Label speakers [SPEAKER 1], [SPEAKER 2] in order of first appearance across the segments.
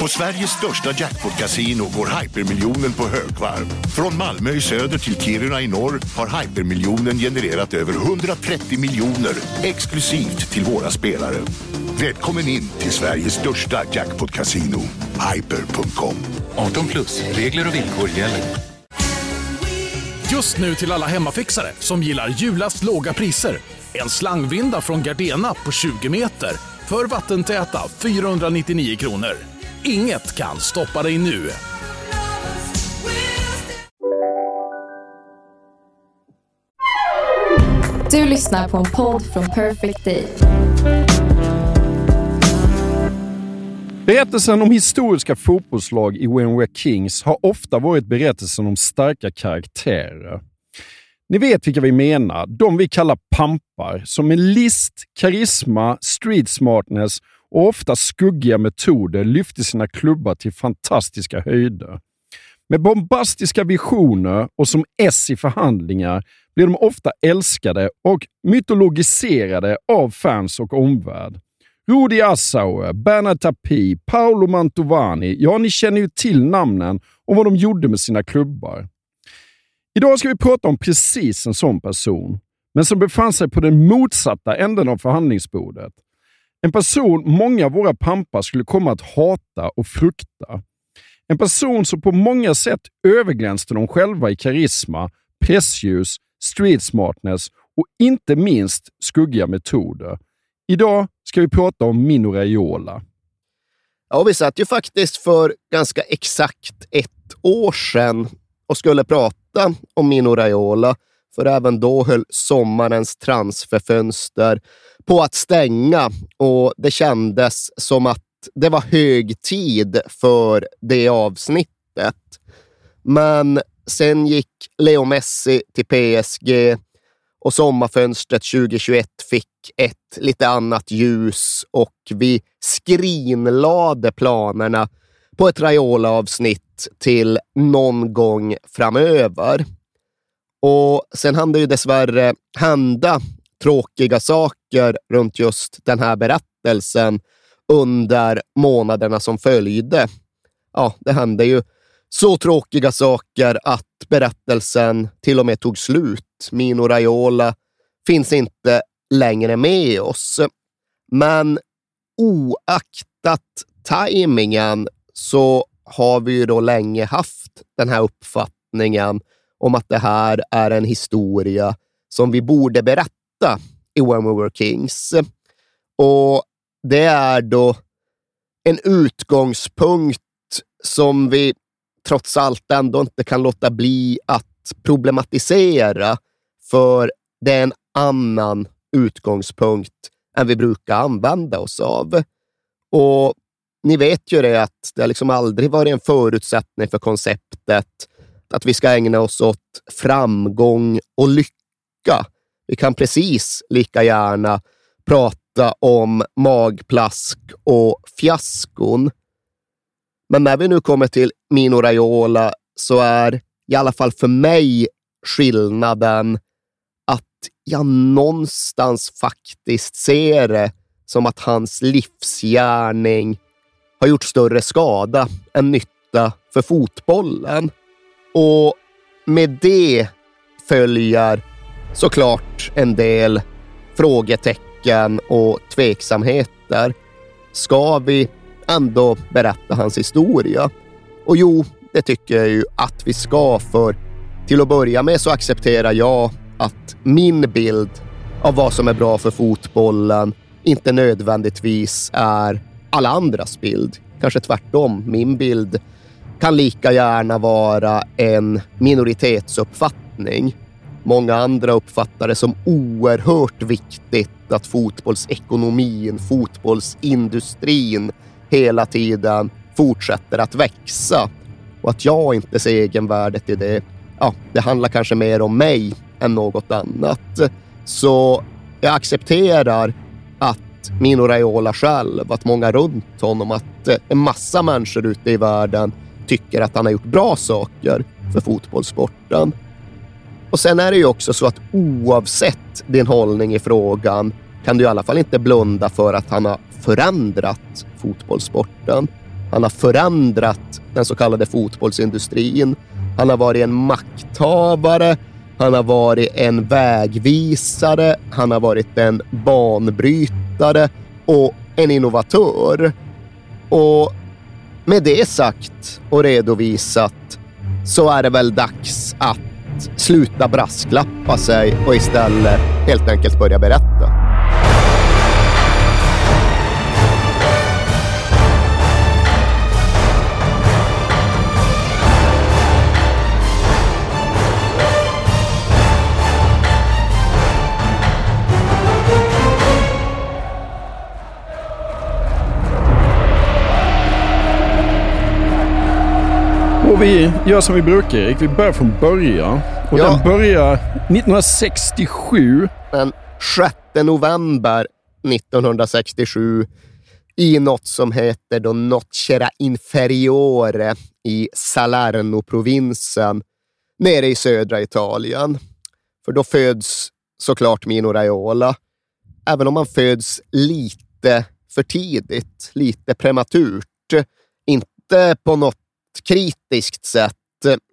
[SPEAKER 1] På Sveriges största jackpot-kasino går hypermiljonen på högvarv. Från Malmö i söder till Kiruna i norr har hypermiljonen genererat över 130 miljoner exklusivt till våra spelare. Välkommen in till Sveriges största jackpot-kasino, hyper.com.
[SPEAKER 2] 18 plus, regler och villkor gäller.
[SPEAKER 3] Just nu till alla hemmafixare som gillar julast låga priser. En slangvinda från Gardena på 20 meter för vattentäta 499 kronor. Inget kan stoppa dig nu.
[SPEAKER 4] Du lyssnar på en podd från Perfect Day.
[SPEAKER 5] Berättelsen om historiska fotbollslag i When We're Kings har ofta varit berättelsen om starka karaktärer. Ni vet vilka vi menar. De vi kallar pampar, som med list, karisma, street smartness och ofta skuggiga metoder lyfte sina klubbar till fantastiska höjder. Med bombastiska visioner och som S i förhandlingar blir de ofta älskade och mytologiserade av fans och omvärld. Rudi Assauer, Bernard Tapie, Paolo Mantovani. Ja, ni känner ju till namnen och vad de gjorde med sina klubbar. Idag ska vi prata om precis en sån person, men som befann sig på den motsatta änden av förhandlingsbordet. En person många av våra pampar skulle komma att hata och frukta. En person som på många sätt överglänste dem själva i karisma, pressljus, street smartness och inte minst skuggiga metoder. Idag ska vi prata om Mino Raiola.
[SPEAKER 6] Ja, vi satt ju faktiskt för ganska exakt ett år sedan och skulle prata om Mino Raiola, för även då höll sommarens transferfönster på att stänga och det kändes som att det var hög tid för det avsnittet. Men sen gick Leo Messi till PSG och sommarfönstret 2021 fick ett lite annat ljus och vi skrinlade planerna på ett Raiola-avsnitt till någon gång framöver. Och sen hann det ju dessvärre hända tråkiga saker runt just den här berättelsen under månaderna som följde. Ja, det hände ju så tråkiga saker att berättelsen till och med tog slut. Mino Raiola finns inte längre med oss. Men oaktat tajmingen så har vi ju då länge haft den här uppfattningen om att det här är en historia som vi borde berätta i When We Were Kings. Och det är då en utgångspunkt som vi trots allt ändå inte kan låta bli att problematisera, för det är en annan utgångspunkt än vi brukar använda oss av. Och ni vet ju det att det liksom aldrig varit en förutsättning för konceptet att vi ska ägna oss åt framgång och lycka. Vi kan precis lika gärna prata om magplask och fiaskon. Men när vi nu kommer till Mino Raiola så är i alla fall för mig skillnaden att jag någonstans faktiskt ser det som att hans livsgärning har gjort större skada än nytta för fotbollen. Och med det följer såklart en del frågetecken och tveksamheter. Ska vi ändå berätta hans historia? Och jo, det tycker jag ju att vi ska, för till att börja med så accepterar jag att min bild av vad som är bra för fotbollen inte nödvändigtvis är alla andras bild. Kanske tvärtom. Min bild kan lika gärna vara en minoritetsuppfattning. Många andra uppfattar det som oerhört viktigt att fotbollsekonomin, fotbollsindustrin hela tiden fortsätter att växa och att jag inte ser egenvärdet i det. Ja, det handlar kanske mer om mig än något annat. Så jag accepterar att Mino Raiola själv, att många runt honom, att eh, en massa människor ute i världen tycker att han har gjort bra saker för fotbollssporten. Och sen är det ju också så att oavsett din hållning i frågan kan du i alla fall inte blunda för att han har förändrat fotbollssporten. Han har förändrat den så kallade fotbollsindustrin. Han har varit en makthavare. Han har varit en vägvisare. Han har varit en banbrytare och en innovatör. Och med det sagt och redovisat så är det väl dags att sluta brasklappa sig och istället helt enkelt börja berätta.
[SPEAKER 5] Vi gör som vi brukar Erik. Vi börjar från början. Och
[SPEAKER 6] Ja.
[SPEAKER 5] den börjar 1967.
[SPEAKER 6] Den 6 november 1967 i något som heter då Nocera Inferiore i Salerno-provinsen nere i södra Italien. För då föds såklart Mino Raiola. Även om han föds lite för tidigt, lite prematurt. Inte på något kritiskt sätt,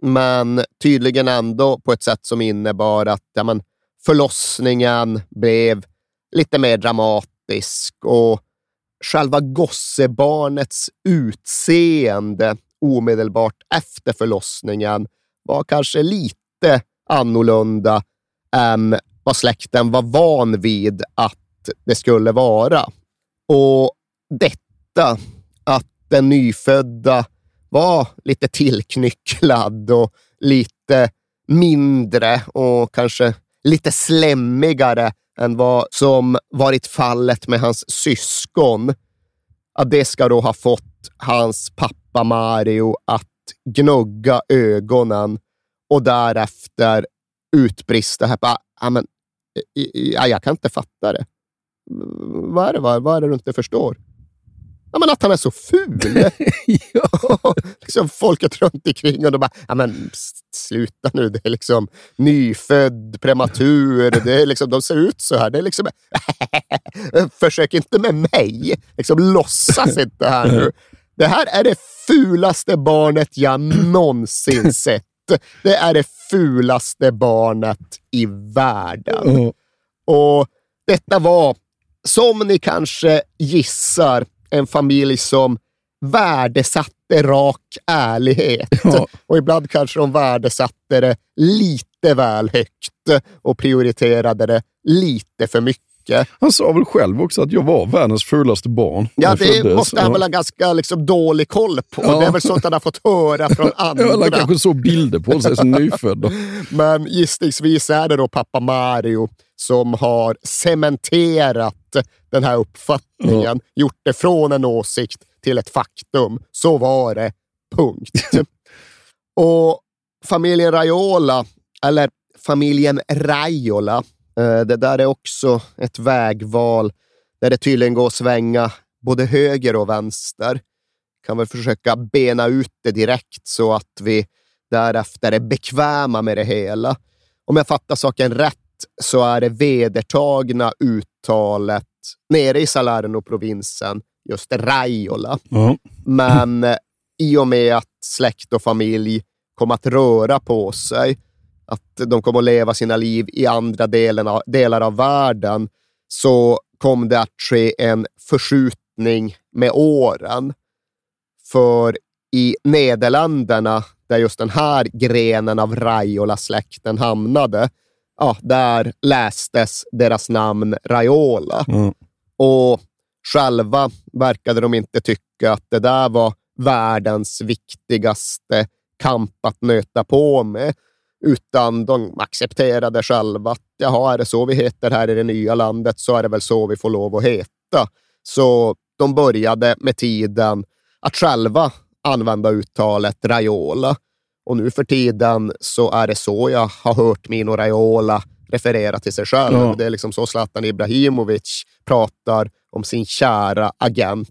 [SPEAKER 6] men tydligen ändå på ett sätt som innebar att ja, men, förlossningen blev lite mer dramatisk och själva gossebarnets utseende omedelbart efter förlossningen var kanske lite annorlunda än vad släkten var van vid att det skulle vara. Och detta, att den nyfödda var lite tillknycklad och lite mindre och kanske lite slemmigare än vad som varit fallet med hans syskon. Att det ska då ha fått hans pappa Mario att gnugga ögonen och därefter utbrista här på, ja, men, ja, jag kan inte fatta det. Vad är det, vad, vad är det du inte förstår? Ja, men att han är så ful. liksom folket runt omkring och de bara, ja men sluta nu, det är liksom nyfödd, prematur, det är liksom, de ser ut så här. Det är liksom, försök inte med mig, liksom, låtsas inte här nu. Det här är det fulaste barnet jag någonsin sett. Det är det fulaste barnet i världen.
[SPEAKER 5] Ja.
[SPEAKER 6] Och detta var, som ni kanske gissar, en familj som värdesatte rak ärlighet.
[SPEAKER 5] Ja.
[SPEAKER 6] Och ibland kanske de värdesatte det lite väl högt och prioriterade det lite för mycket.
[SPEAKER 5] Han sa väl själv också att jag var världens fulaste barn.
[SPEAKER 6] Ja, det
[SPEAKER 5] föddes.
[SPEAKER 6] måste han
[SPEAKER 5] Ja.
[SPEAKER 6] väl ha ganska liksom, dålig koll på.
[SPEAKER 5] Ja.
[SPEAKER 6] Det är väl sånt han har fått höra från
[SPEAKER 5] Ja, Han
[SPEAKER 6] andra.
[SPEAKER 5] kanske såg bilder på sig som nyfödd.
[SPEAKER 6] Men gissningsvis är det då pappa Mario som har cementerat den här uppfattningen, gjort det från en åsikt till ett faktum. Så var det, punkt. och familjen Raiola, eller familjen Raiola, eh, det där är också ett vägval där det tydligen går att svänga både höger och vänster. Kan väl försöka bena ut det direkt så att vi därefter är bekväma med det hela. Om jag fattar saken rätt så är det vedertagna uttalet nere i Salerno-provinsen just Raiola.
[SPEAKER 5] Ja.
[SPEAKER 6] Men i och med att släkt och familj kom att röra på sig, att de kom att leva sina liv i andra delen av, delar av världen, så kom det att ske en förskjutning med åren. För i Nederländerna, där just den här grenen av Raiola-släkten hamnade, ja, där lästes deras namn Raiola.
[SPEAKER 5] Ja.
[SPEAKER 6] Och själva verkade de inte tycka att det där var världens viktigaste kamp att nöta på med, utan de accepterade själva att jaha, är det så vi heter här i det nya landet så är det väl så vi får lov att heta. Så de började med tiden att själva använda uttalet Raiola. Och nu för tiden så är det så jag har hört Mino Raiola referera till sig själv.
[SPEAKER 5] Ja.
[SPEAKER 6] Det är liksom så Zlatan Ibrahimovic pratar om sin kära agent.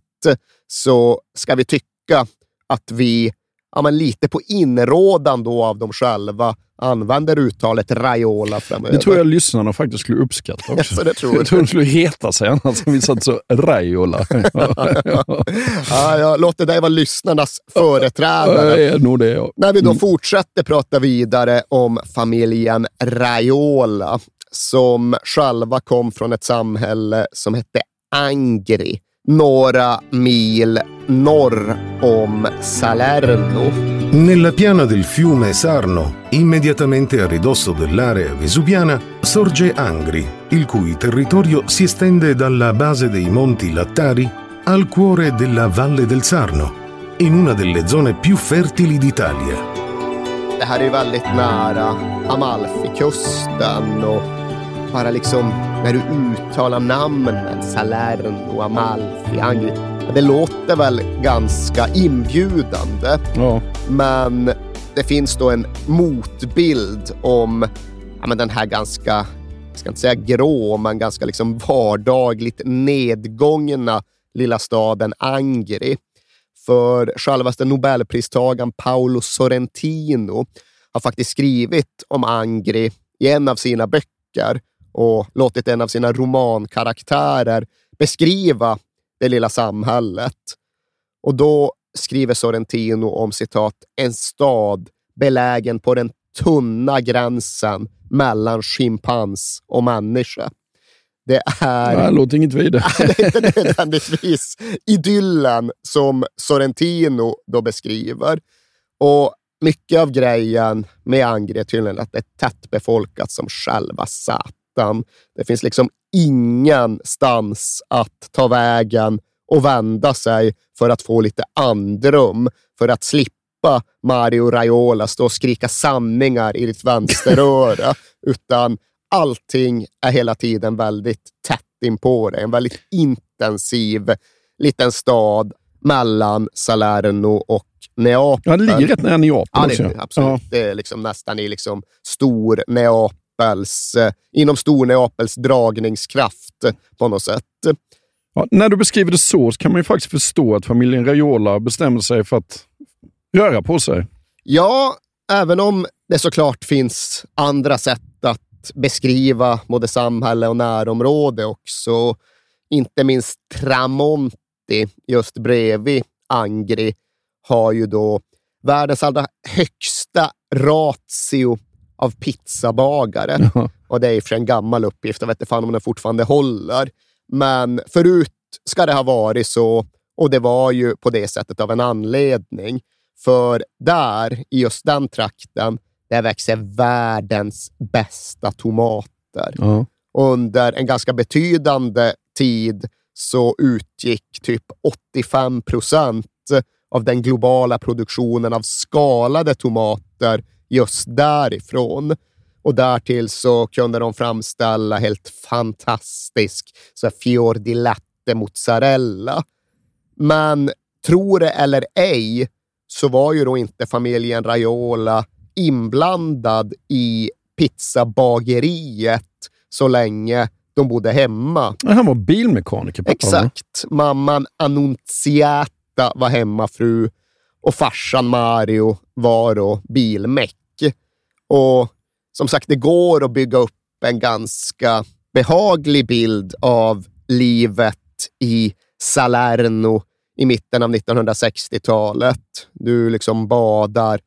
[SPEAKER 6] Så ska vi tycka att vi ja, men lite på inrådan då av dem själva använder uttalet Raiola framöver.
[SPEAKER 5] Det tror jag lyssnarna faktiskt skulle uppskatta också.
[SPEAKER 6] Så det tror
[SPEAKER 5] jag tror de skulle heta sig annars om vi satt så Raiola.
[SPEAKER 6] Ja, jag låter dig vara lyssnarnas företrädare.
[SPEAKER 5] Är nog det, ja.
[SPEAKER 6] När vi då fortsätter prata vidare om familjen Raiola som själva kom från ett samhälle som hette Angri, några mil norr om Salerno.
[SPEAKER 7] Nella piana del fiume Sarno, immediatamente a ridosso dell'area vesuviana, sorge Angri, il cui territorio si estende dalla base dei Monti Lattari al cuore della Valle del Sarno, in una delle zone più fertili d'Italia.
[SPEAKER 6] Det här är väldigt nära Amalfikusten och bara liksom när du uttalar namnen Salerno, Amalfi, Angri. Det låter väl ganska inbjudande.
[SPEAKER 5] ja.
[SPEAKER 6] Men det finns då en motbild om ja, men den här ganska, jag ska inte säga grå, men ganska liksom vardagligt nedgångna lilla staden Angri. För självaste nobelpristagaren Paolo Sorrentino har faktiskt skrivit om Angri i en av sina böcker och låtit en av sina romankaraktärer beskriva det lilla samhället. Och då skriver Sorrentino om citat, en stad belägen på den tunna gränsen mellan schimpans och människa. Det är,
[SPEAKER 5] Det låter inget vidare.
[SPEAKER 6] det är inte nödvändigtvis idyllen som Sorrentino då beskriver. Och mycket av grejen med Angri är tydligen att det är tättbefolkat som själva satan. Det finns liksom ingenstans att ta vägen och vända sig för att få lite andrum, för att slippa Mario Raiola stå och skrika sanningar i ditt vänsteröra, utan allting är hela tiden väldigt tätt in på dig. En väldigt intensiv liten stad mellan Salerno och Neapel.
[SPEAKER 5] Ja, det ligger rätt nära Neapel
[SPEAKER 6] Ja, det, absolut.
[SPEAKER 5] Ja.
[SPEAKER 6] Det är liksom nästan i liksom stor Neapels, eh, inom stor Neapels dragningskraft eh, på något sätt.
[SPEAKER 5] Ja, när du beskriver det så, så kan man ju faktiskt förstå att familjen Raiola bestämmer sig för att röra på sig.
[SPEAKER 6] Ja, även om det såklart finns andra sätt att beskriva både samhälle och närområde också. Inte minst Tramonti, just bredvid Angri, har ju då världens allra högsta ratio av pizzabagare. Och det är i för en gammal uppgift, jag vet inte fan om den fortfarande håller. Men förut ska det ha varit så, och det var ju på det sättet av en anledning. För där, i just den trakten, där växer världens bästa tomater.
[SPEAKER 5] Ja.
[SPEAKER 6] Under en ganska betydande tid så utgick typ 85 procent av den globala produktionen av skalade tomater just därifrån. Och därtill så kunde de framställa helt fantastisk så fior di latte mozzarella. Men tro det eller ej, så var ju då inte familjen Raiola inblandad i pizzabageriet så länge de bodde hemma.
[SPEAKER 5] Han var bilmekaniker, pappa.
[SPEAKER 6] Exakt. Mamman Annunziata var hemmafru och farsan Mario var då bilmeck. Och som sagt, det går att bygga upp en ganska behaglig bild av livet i Salerno i mitten av 1960-talet. Du liksom badar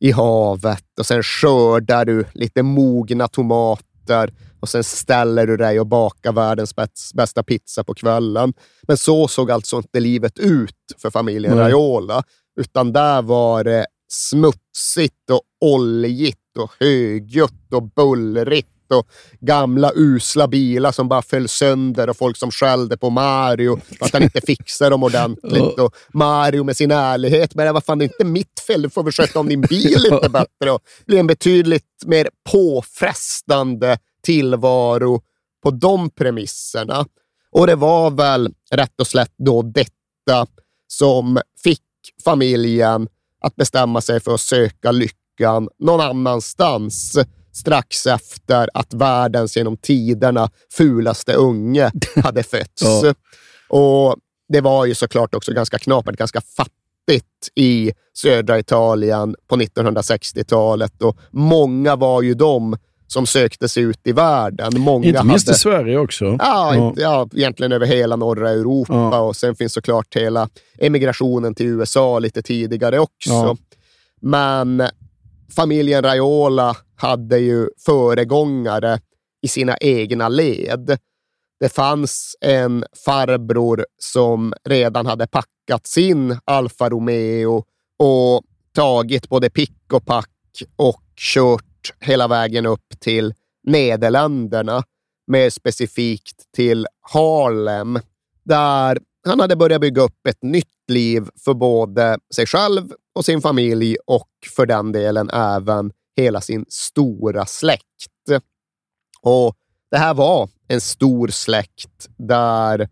[SPEAKER 6] i havet och sen skördar du lite mogna tomater och sen ställer du dig och bakar världens bäst- bästa pizza på kvällen. Men så såg alltså inte livet ut för familjen. Raiola, utan där var det smutsigt och oljigt och högljutt och bullrigt och gamla usla bilar som bara föll sönder och folk som skällde på Mario för att han inte fixade dem ordentligt. Och Mario med sin ärlighet, men vad fan det är inte mitt fel, du får väl sköta om din bil lite bättre. Och det blir en betydligt mer påfrestande tillvaro på de premisserna. Och det var väl rätt och slätt då detta som fick familjen att bestämma sig för att söka lyckan någon annanstans strax efter att världens genom tiderna fulaste unge hade fötts.
[SPEAKER 5] Ja.
[SPEAKER 6] Och Det var ju såklart också ganska knapert, ganska i södra Italien på 1960-talet och många var ju de som sökte sig ut i världen. Många
[SPEAKER 5] Inte minst
[SPEAKER 6] hade...
[SPEAKER 5] i Sverige också.
[SPEAKER 6] Ja,
[SPEAKER 5] Ja.
[SPEAKER 6] Inte, ja, egentligen över hela norra Europa
[SPEAKER 5] Ja.
[SPEAKER 6] och sen finns såklart hela emigrationen till USA lite tidigare också. Men familjen Raiola hade ju föregångare i sina egna led. Det fanns en farbror som redan hade packat sin Alfa Romeo och tagit både pick och pack och kört hela vägen upp till Nederländerna, mer specifikt till Harlem, där han hade börjat bygga upp ett nytt liv för både sig själv och sin familj och för den delen även hela sin stora släkt. Och det här var en stor släkt där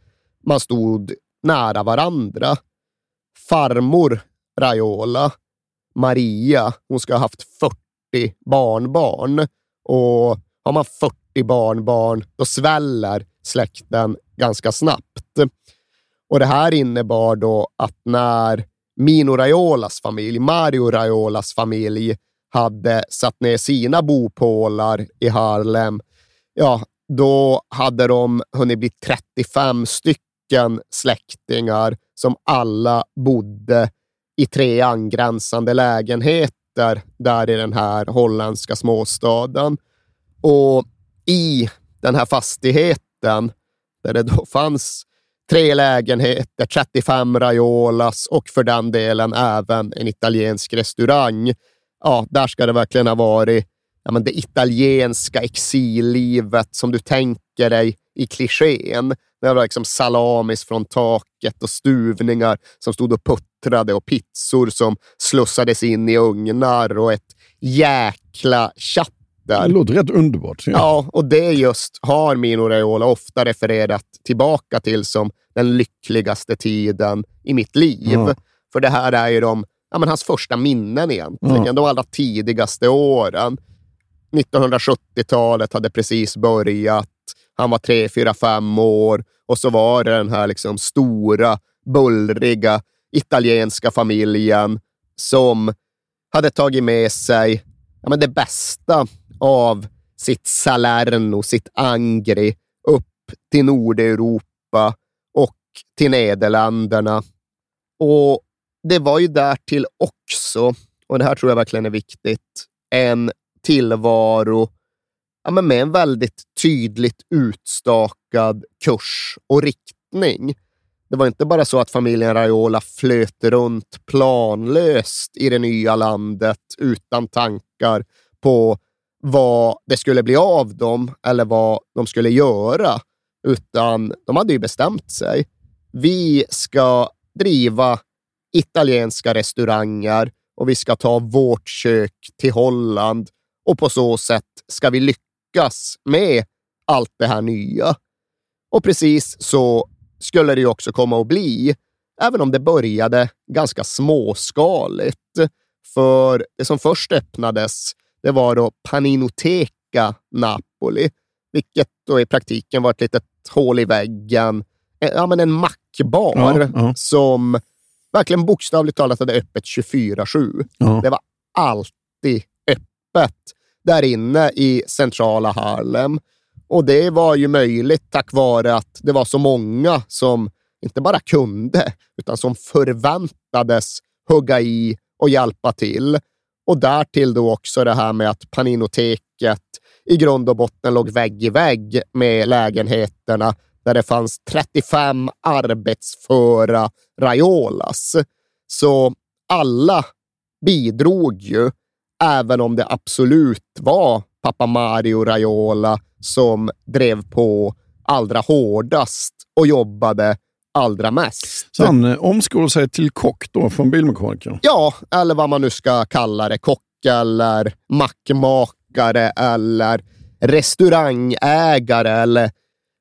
[SPEAKER 6] man stod nära varandra. Farmor Raiola, Maria, hon ska ha haft 40 barnbarn. Och har man 40 barnbarn, då sväller släkten ganska snabbt. Och det här innebar då att när Mino Raiolas familj, Mario Raiolas familj, hade satt ner sina bopålar i Harlem, ja, då hade de hunnit bli 35 stycken släktingar som alla bodde i tre angränsande lägenheter där i den här holländska småstaden. Och i den här fastigheten, där det då fanns tre lägenheter, 35 Raiolas och för den delen även en italiensk restaurang. Ja, där ska det verkligen ha varit ja, men det italienska exillivet som du tänker dig i klichén. Det var liksom salamis från taket och stuvningar som stod och puttrade och pizzor som slussades in i ugnar och ett jäkla chatter.
[SPEAKER 5] Det låter rätt underbart. Ja.
[SPEAKER 6] Ja, och det just har Mino Raiola ofta refererat tillbaka till som den lyckligaste tiden i mitt liv.
[SPEAKER 5] Ja.
[SPEAKER 6] För det här är ju de, ja, men hans första minnen egentligen,
[SPEAKER 5] Ja.
[SPEAKER 6] de allra tidigaste åren. 1970-talet hade precis börjat. Han var tre, fyra, fem år och så var det den här liksom stora, bullriga italienska familjen som hade tagit med sig ja, men det bästa av sitt Salerno, sitt Angri, upp till Nordeuropa och till Nederländerna. Och det var ju därtill också, och det här tror jag verkligen är viktigt, en tillvaro ja, men med en väldigt tydligt utstakad kurs och riktning. Det var inte bara så att familjen Raiola flöt runt planlöst i det nya landet utan tankar på vad det skulle bli av dem eller vad de skulle göra, utan de hade ju bestämt sig. Vi ska driva italienska restauranger och vi ska ta vårt kök till Holland och på så sätt ska vi lyckas med allt det här nya. Och precis så skulle det ju också komma att bli, även om det började ganska småskaligt. För det som först öppnades, det var då Paninoteca Napoli, vilket då i praktiken var ett litet hål i väggen, eh, ja, men en mackbar
[SPEAKER 5] Ja, ja.
[SPEAKER 6] som verkligen bokstavligt talat hade öppet 24-7.
[SPEAKER 5] Ja.
[SPEAKER 6] Det var alltid öppet där inne i centrala Harlem. Och det var ju möjligt tack vare att det var så många som inte bara kunde, utan som förväntades hugga i och hjälpa till. Och därtill då också det här med att Paninoteket i grund och botten låg vägg i vägg med lägenheterna där det fanns 35 arbetsföra Raiolas. Så alla bidrog ju, även om det absolut var pappa Mario Raiola som drev på allra hårdast och jobbade allra mest.
[SPEAKER 5] Så han omskolade sig till kock då från bilmekaniker.
[SPEAKER 6] Ja, eller vad man nu ska kalla det. Kock eller mackmakare eller restaurangägare eller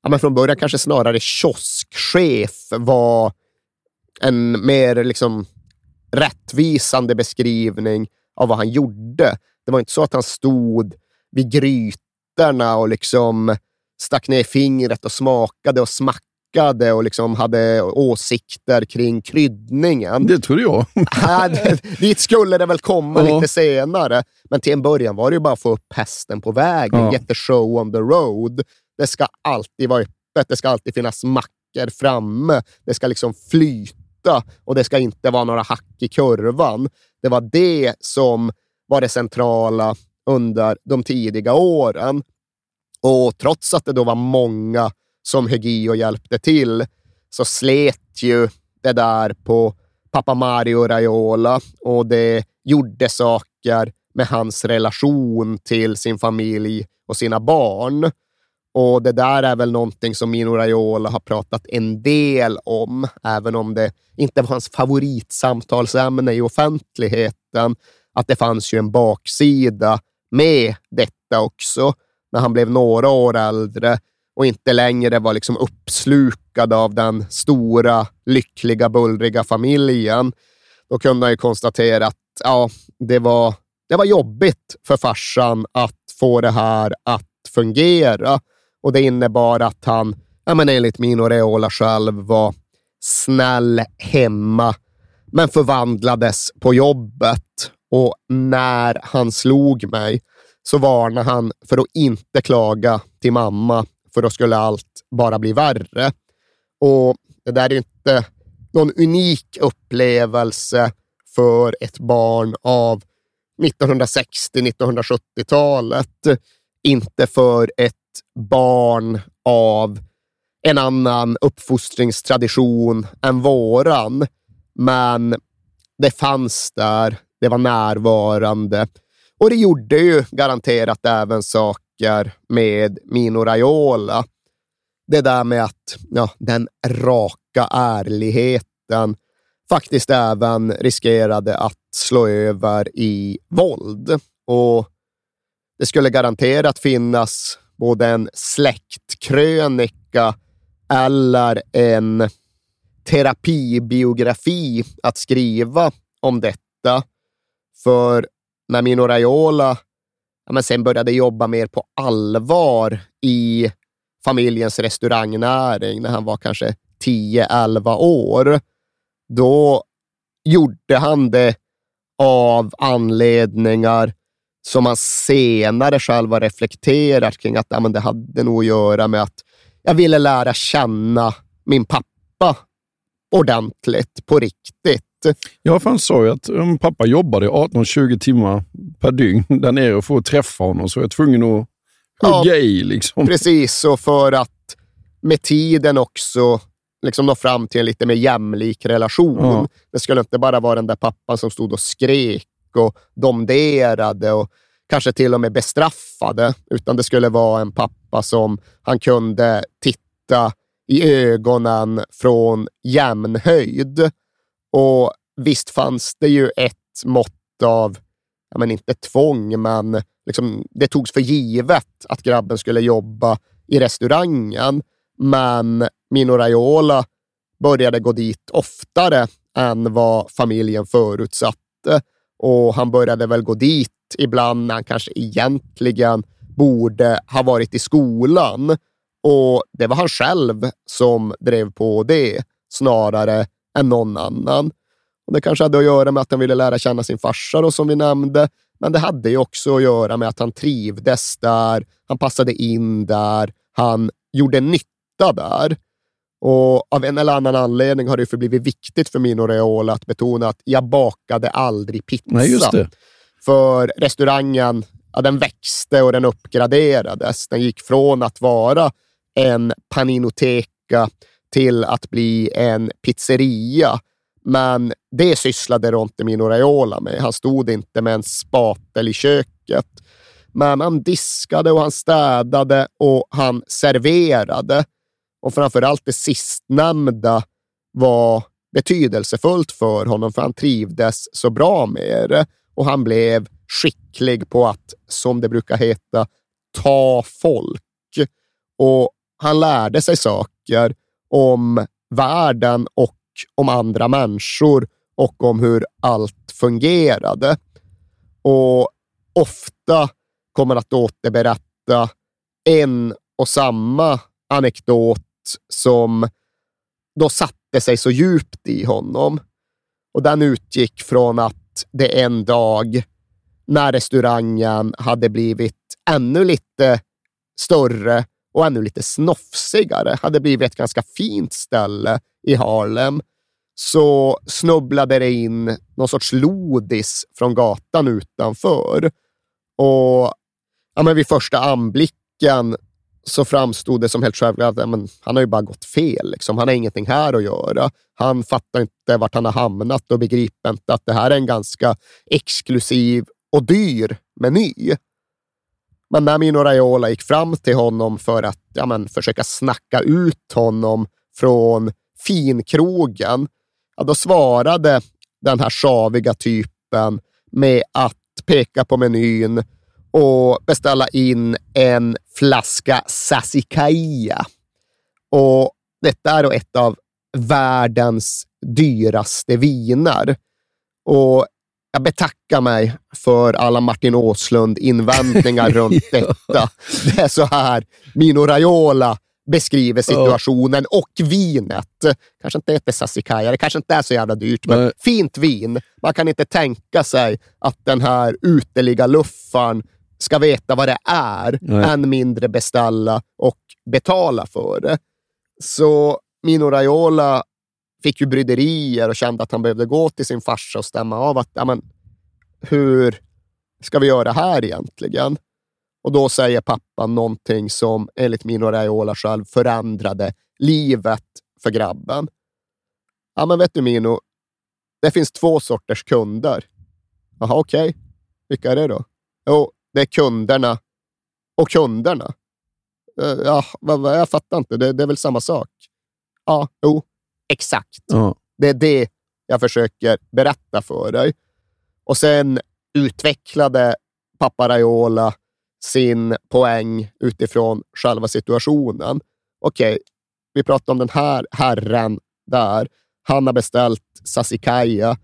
[SPEAKER 6] ja, men från början kanske snarare kioskchef var en mer liksom rättvisande beskrivning av vad han gjorde. Det var inte så att han stod vid grytorna och liksom stack ner fingret och smakade och smackade forskade och liksom hade åsikter kring kryddningen.
[SPEAKER 5] Det trodde jag.
[SPEAKER 6] Dit skulle det väl komma
[SPEAKER 5] Ja.
[SPEAKER 6] lite senare. Men till en början var det ju bara att få upp hästen på vägen.
[SPEAKER 5] Ja.
[SPEAKER 6] Get the show on the road. Det ska alltid vara öppet. Det ska alltid finnas mackor framme. Det ska liksom flyta och det ska inte vara några hack i kurvan. Det var det som var det centrala under de tidiga åren. Och trots att det då var många som högg i och hjälpte till så slet ju det där på pappa Mario Raiola och det gjorde saker med hans relation till sin familj och sina barn. Och det där är väl någonting som Mino Raiola har pratat en del om, även om det inte var hans favoritsamtalsämne i offentligheten. Att det fanns ju en baksida med detta också, när han blev några år äldre och inte längre var liksom uppslukad av den stora, lyckliga, bullriga familjen. Då kunde han ju konstatera att ja, det, var, det var jobbigt för farsan att få det här att fungera. Och det innebar att han, ja, men enligt Mino Reola själv, var snäll hemma, men förvandlades på jobbet. Och när han slog mig så varnade han för att inte klaga till mamma, för då skulle allt bara bli värre. Och det där är ju inte någon unik upplevelse för ett barn av 1960-1970-talet. Inte för ett barn av en annan uppfostringstradition än våran. Men det fanns där, det var närvarande. Och det gjorde ju garanterat även saker med Mino Raiola. Det där med att ja, den raka ärligheten faktiskt även riskerade att slå över i våld. Och det skulle garanterat finnas både en släktkrönika eller en terapibiografi att skriva om detta. För när Mino Raiola ja, men sen började jobba mer på allvar i familjens restaurangnäring när han var kanske 10-11 år, då gjorde han det av anledningar som han senare själv har reflekterat kring att ja, men det hade nog att göra med att jag ville lära känna min pappa ordentligt, på riktigt.
[SPEAKER 5] Ja, för han sa ju att um, pappa jobbade 18-20 timmar per dygn där nere för att träffa honom så jag är tvungen att
[SPEAKER 6] Ja,
[SPEAKER 5] hugga i. Liksom.
[SPEAKER 6] Precis, och för att med tiden också liksom nå fram till en lite mer jämlik relation.
[SPEAKER 5] Ja.
[SPEAKER 6] Det skulle inte bara vara den där pappan som stod och skrek och domderade och kanske till och med bestraffade, utan det skulle vara en pappa som han kunde titta i ögonen från jämnhöjd. Och visst fanns det ju ett mått av, ja, men inte tvång, men liksom, det togs för givet att grabben skulle jobba i restaurangen. Men Mino Raiola började gå dit oftare än vad familjen förutsatte. Och han började väl gå dit ibland när han kanske egentligen borde ha varit i skolan. Och det var han själv som drev på det, snarare än någon annan. Och Det kanske hade att göra med att han ville lära känna sin farsa, då, som vi nämnde. Men det hade ju också att göra med att han trivdes där, han passade in där, han gjorde nytta där. Och av en eller annan anledning har det förblivit viktigt för Mino Raiola att betona att jag bakade aldrig pizza.
[SPEAKER 5] Nej.
[SPEAKER 6] För restaurangen, ja, den växte och den uppgraderades. Den gick från att vara en paninoteka till att bli en pizzeria. Men det sysslade Ronte Mino Raiola med. Han stod inte med en spatel i köket. Men han diskade och han städade och han serverade. Och framförallt det sistnämnda var betydelsefullt för honom, för han trivdes så bra med det. Och han blev skicklig på att, som det brukar heta, ta folk. Och han lärde sig saker om världen och om andra människor och om hur allt fungerade. Och ofta kommer att återberätta en och samma anekdot som då satte sig så djupt i honom. Och den utgick från att det en dag när restaurangen hade blivit ännu lite större och ännu lite snofsigare, hade blivit ett ganska fint ställe i Harlem, så snubblade det in någon sorts lodis från gatan utanför. Och ja, men vid första anblicken så framstod det som helt självklart att men, han har ju bara gått fel. Liksom. Han har ingenting här att göra. Han fattar inte vart han har hamnat och begriper inte att det här är en ganska exklusiv och dyr meny. Men när Mino Raiola gick fram till honom för att ja, men, försöka snacka ut honom från finkrogen, ja, då svarade den här sjaviga typen med att peka på menyn och beställa in en flaska Sassicaia. Och detta är då ett av världens dyraste viner. Och jag betackar mig för alla Martin Åslund-invändningar runt detta. Det är så här Mino Raiola beskriver situationen och vinet. Kanske inte heter Sassicaia, det kanske inte är så jävla dyrt, men
[SPEAKER 5] Nej.
[SPEAKER 6] fint vin. Man kan inte tänka sig att den här uteliga luffaren ska veta vad det är,
[SPEAKER 5] Nej.
[SPEAKER 6] än mindre beställa och betala för det. Så Mino Raiola fick ju bryderier och kände att han behövde gå till sin farsa och stämma av att, ja, men, hur ska vi göra här egentligen? Och då säger pappan någonting som enligt Mino Raiola själv förändrade livet för grabben. Ja, men vet du Mino, det finns två sorters kunder. Jaha, okej. Vilka är det då? Jo, det är kunderna och kunderna. Eh, ja, jag fattar inte. Det, det är väl samma sak? Ja, jo, exakt.
[SPEAKER 5] Ja.
[SPEAKER 6] Det är det jag försöker berätta för dig. Och sen utvecklade pappa Raiola sin poäng utifrån själva situationen. Okej, vi pratar om den här herren där. Han har beställt Sasikaya.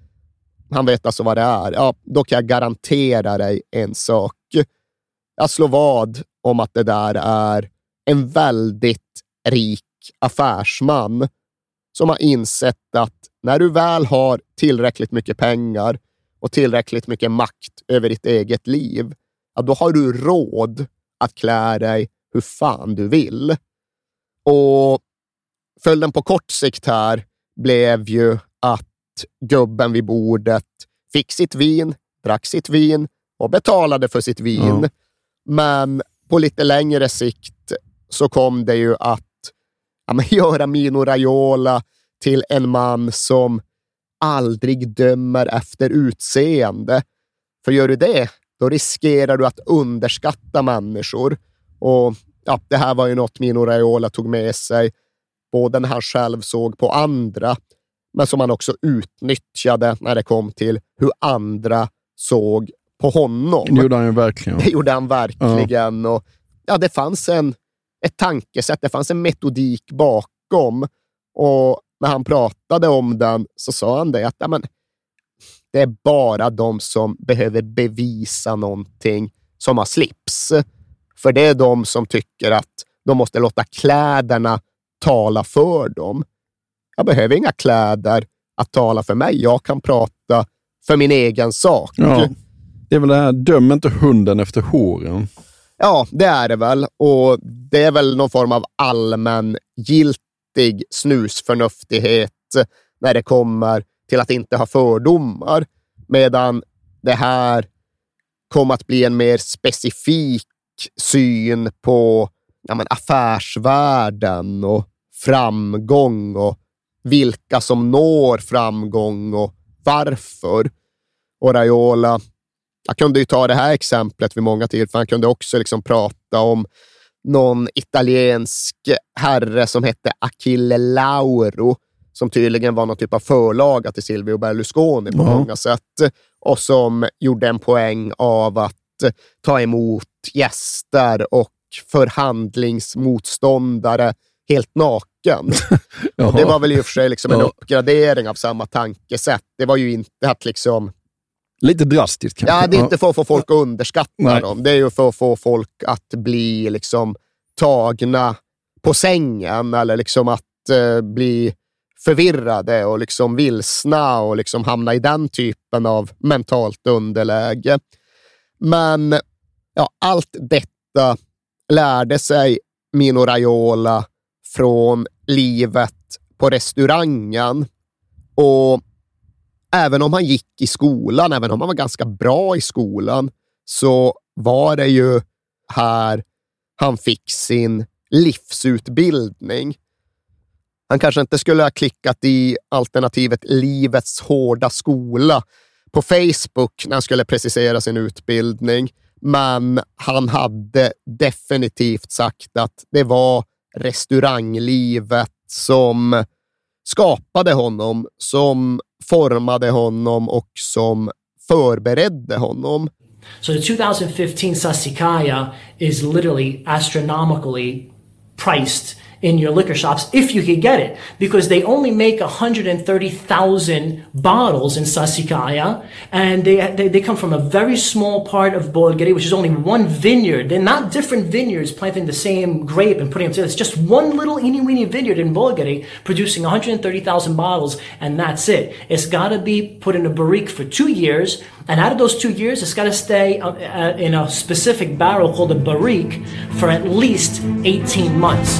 [SPEAKER 6] Han vet alltså vad det är. Ja, då kan jag garantera dig en sak. Jag slår vad om att det där är en väldigt rik affärsman som har insett att när du väl har tillräckligt mycket pengar och tillräckligt mycket makt över ditt eget liv, ja, då har du råd att klä dig hur fan du vill. Och följden på kort sikt här blev ju att gubben vid bordet fick sitt vin, drack sitt vin och betalade för sitt vin.
[SPEAKER 5] Ja.
[SPEAKER 6] Men på lite längre sikt så kom det ju att ja, men göra Mino Raiola till en man som aldrig dömer efter utseende. För gör du det, då riskerar du att underskatta människor. Och ja, Det här var ju något Mino Raiola tog med sig, både när han själv såg på andra, men som han också utnyttjade när det kom till hur andra såg på honom.
[SPEAKER 5] Det gjorde han ju verkligen.
[SPEAKER 6] Det gjorde han verkligen. Och, ja, det fanns en, ett tankesätt, det fanns en metodik bakom. Och när han pratade om den så sa han det att ja, men, det är bara de som behöver bevisa någonting som har slips. För det är de som tycker att de måste låta kläderna tala för dem. Jag behöver inga kläder att tala för mig. Jag kan prata för min egen sak.
[SPEAKER 5] Ja. Det är väl det här, döm inte hunden efter håren.
[SPEAKER 6] Ja, det är det väl. Och det är väl någon form av allmängiltig snusförnuftighet när det kommer till att inte ha fördomar. Medan det här kom att bli en mer specifik syn på ja, men affärsvärlden och framgång och vilka som når framgång och varför. Och Raiola jag kunde ju ta det här exemplet vid många tillfällen. Han kunde också liksom prata om någon italiensk herre som hette Achille Lauro, som tydligen var någon typ av förlaga till Silvio Berlusconi på
[SPEAKER 5] Ja.
[SPEAKER 6] många sätt och som gjorde en poäng av att ta emot gäster och förhandlingsmotståndare helt naken. Och det var väl i och för sig liksom en uppgradering av samma tankesätt. Det var ju inte att liksom
[SPEAKER 5] Lite drastiskt kanske.
[SPEAKER 6] Ja, det är inte för att få folk att underskatta
[SPEAKER 5] Nej.
[SPEAKER 6] dem. Det är ju för att få folk att bli liksom tagna på sängen eller liksom att eh, bli förvirrade och liksom vilsna och liksom hamna i den typen av mentalt underläge. Men ja, allt detta lärde sig Mino Raiola från livet på restaurangen. Och även om han gick i skolan, även om han var ganska bra i skolan, så var det ju här han fick sin livsutbildning. Han kanske inte skulle ha klickat i alternativet Livets hårda skola på Facebook när han skulle precisera sin utbildning, men han hade definitivt sagt att det var restauranglivet som skapade honom, som formade honom och som förberedde honom.
[SPEAKER 8] So the 2015 Sasikaya is literally astronomically priced in your liquor shops if you could get it because they only make 130,000 bottles in Sasikaya and they, they, they, come from a very small part of Bolgari which is only one vineyard. They're not different vineyards planting the same grape and putting them together. It's just one little eeny weeny vineyard in Bolgari producing 130,000 bottles and that's it. It's got to be put in a barrique for two years and out of those two years it's got to stay uh, uh, in a specific barrel called a barrique for at least 18 months.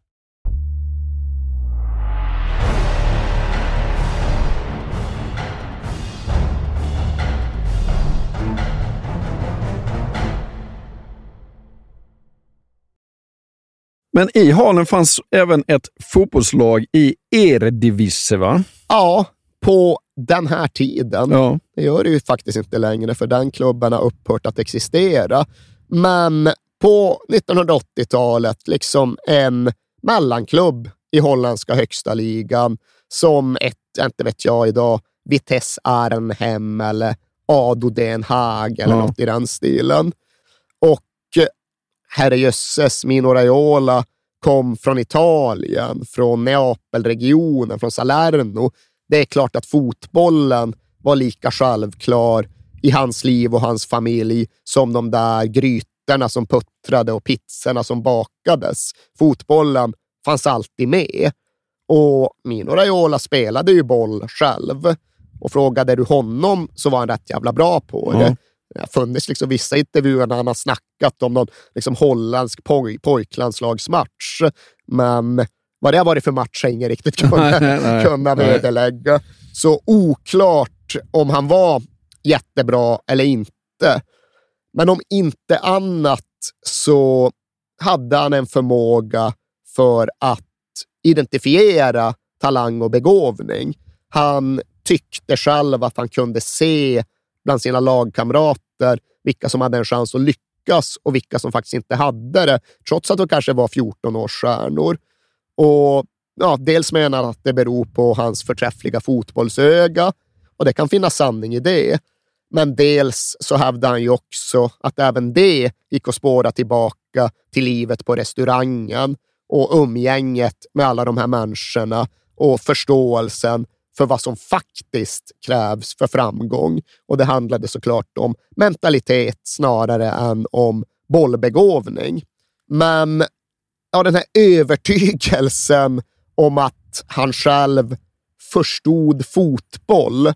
[SPEAKER 5] Men i Halen fanns även ett fotbollslag i Eredivisie, va?
[SPEAKER 6] Ja, på den här tiden. Ja. Det gör det ju faktiskt inte längre, för den klubben har upphört att existera. Men på 1980-talet, liksom en mellanklubb i holländska högsta ligan, som ett, inte vet jag idag, Vitesse Arnhem eller Ado Den Haag eller ja. något i den stilen. Herrejösses, Mino Raiola kom från Italien, från Neapelregionen, från Salerno. Det är klart att fotbollen var lika självklar i hans liv och hans familj som de där grytorna som puttrade och pizzorna som bakades. Fotbollen fanns alltid med. Och Mino Raiola spelade ju boll själv. Och frågade du honom så var han rätt jävla bra på det. Mm. Det har funnits liksom vissa intervjuer när han har snackat om någon liksom holländsk poj pojklandslagsmatch. Men Vad det har varit för match har ingen riktigt kunnat, kunnat vederlägga. Så oklart om han var jättebra eller inte. Men om inte annat så hade han en förmåga för att identifiera talang och begåvning. Han tyckte själv att han kunde se bland sina lagkamrater vilka som hade en chans att lyckas och vilka som faktiskt inte hade det, trots att de kanske var 14-årsstjärnor. Och ja, dels menar han att det beror på hans förträffliga fotbollsöga och det kan finnas sanning i det. Men dels så hävdar han ju också att även det gick att spåra tillbaka till livet på restaurangen och umgänget med alla de här människorna och förståelsen för vad som faktiskt krävs för framgång. Och det handlade såklart om mentalitet snarare än om bollbegåvning. Men ja, den här övertygelsen om att han själv förstod fotboll,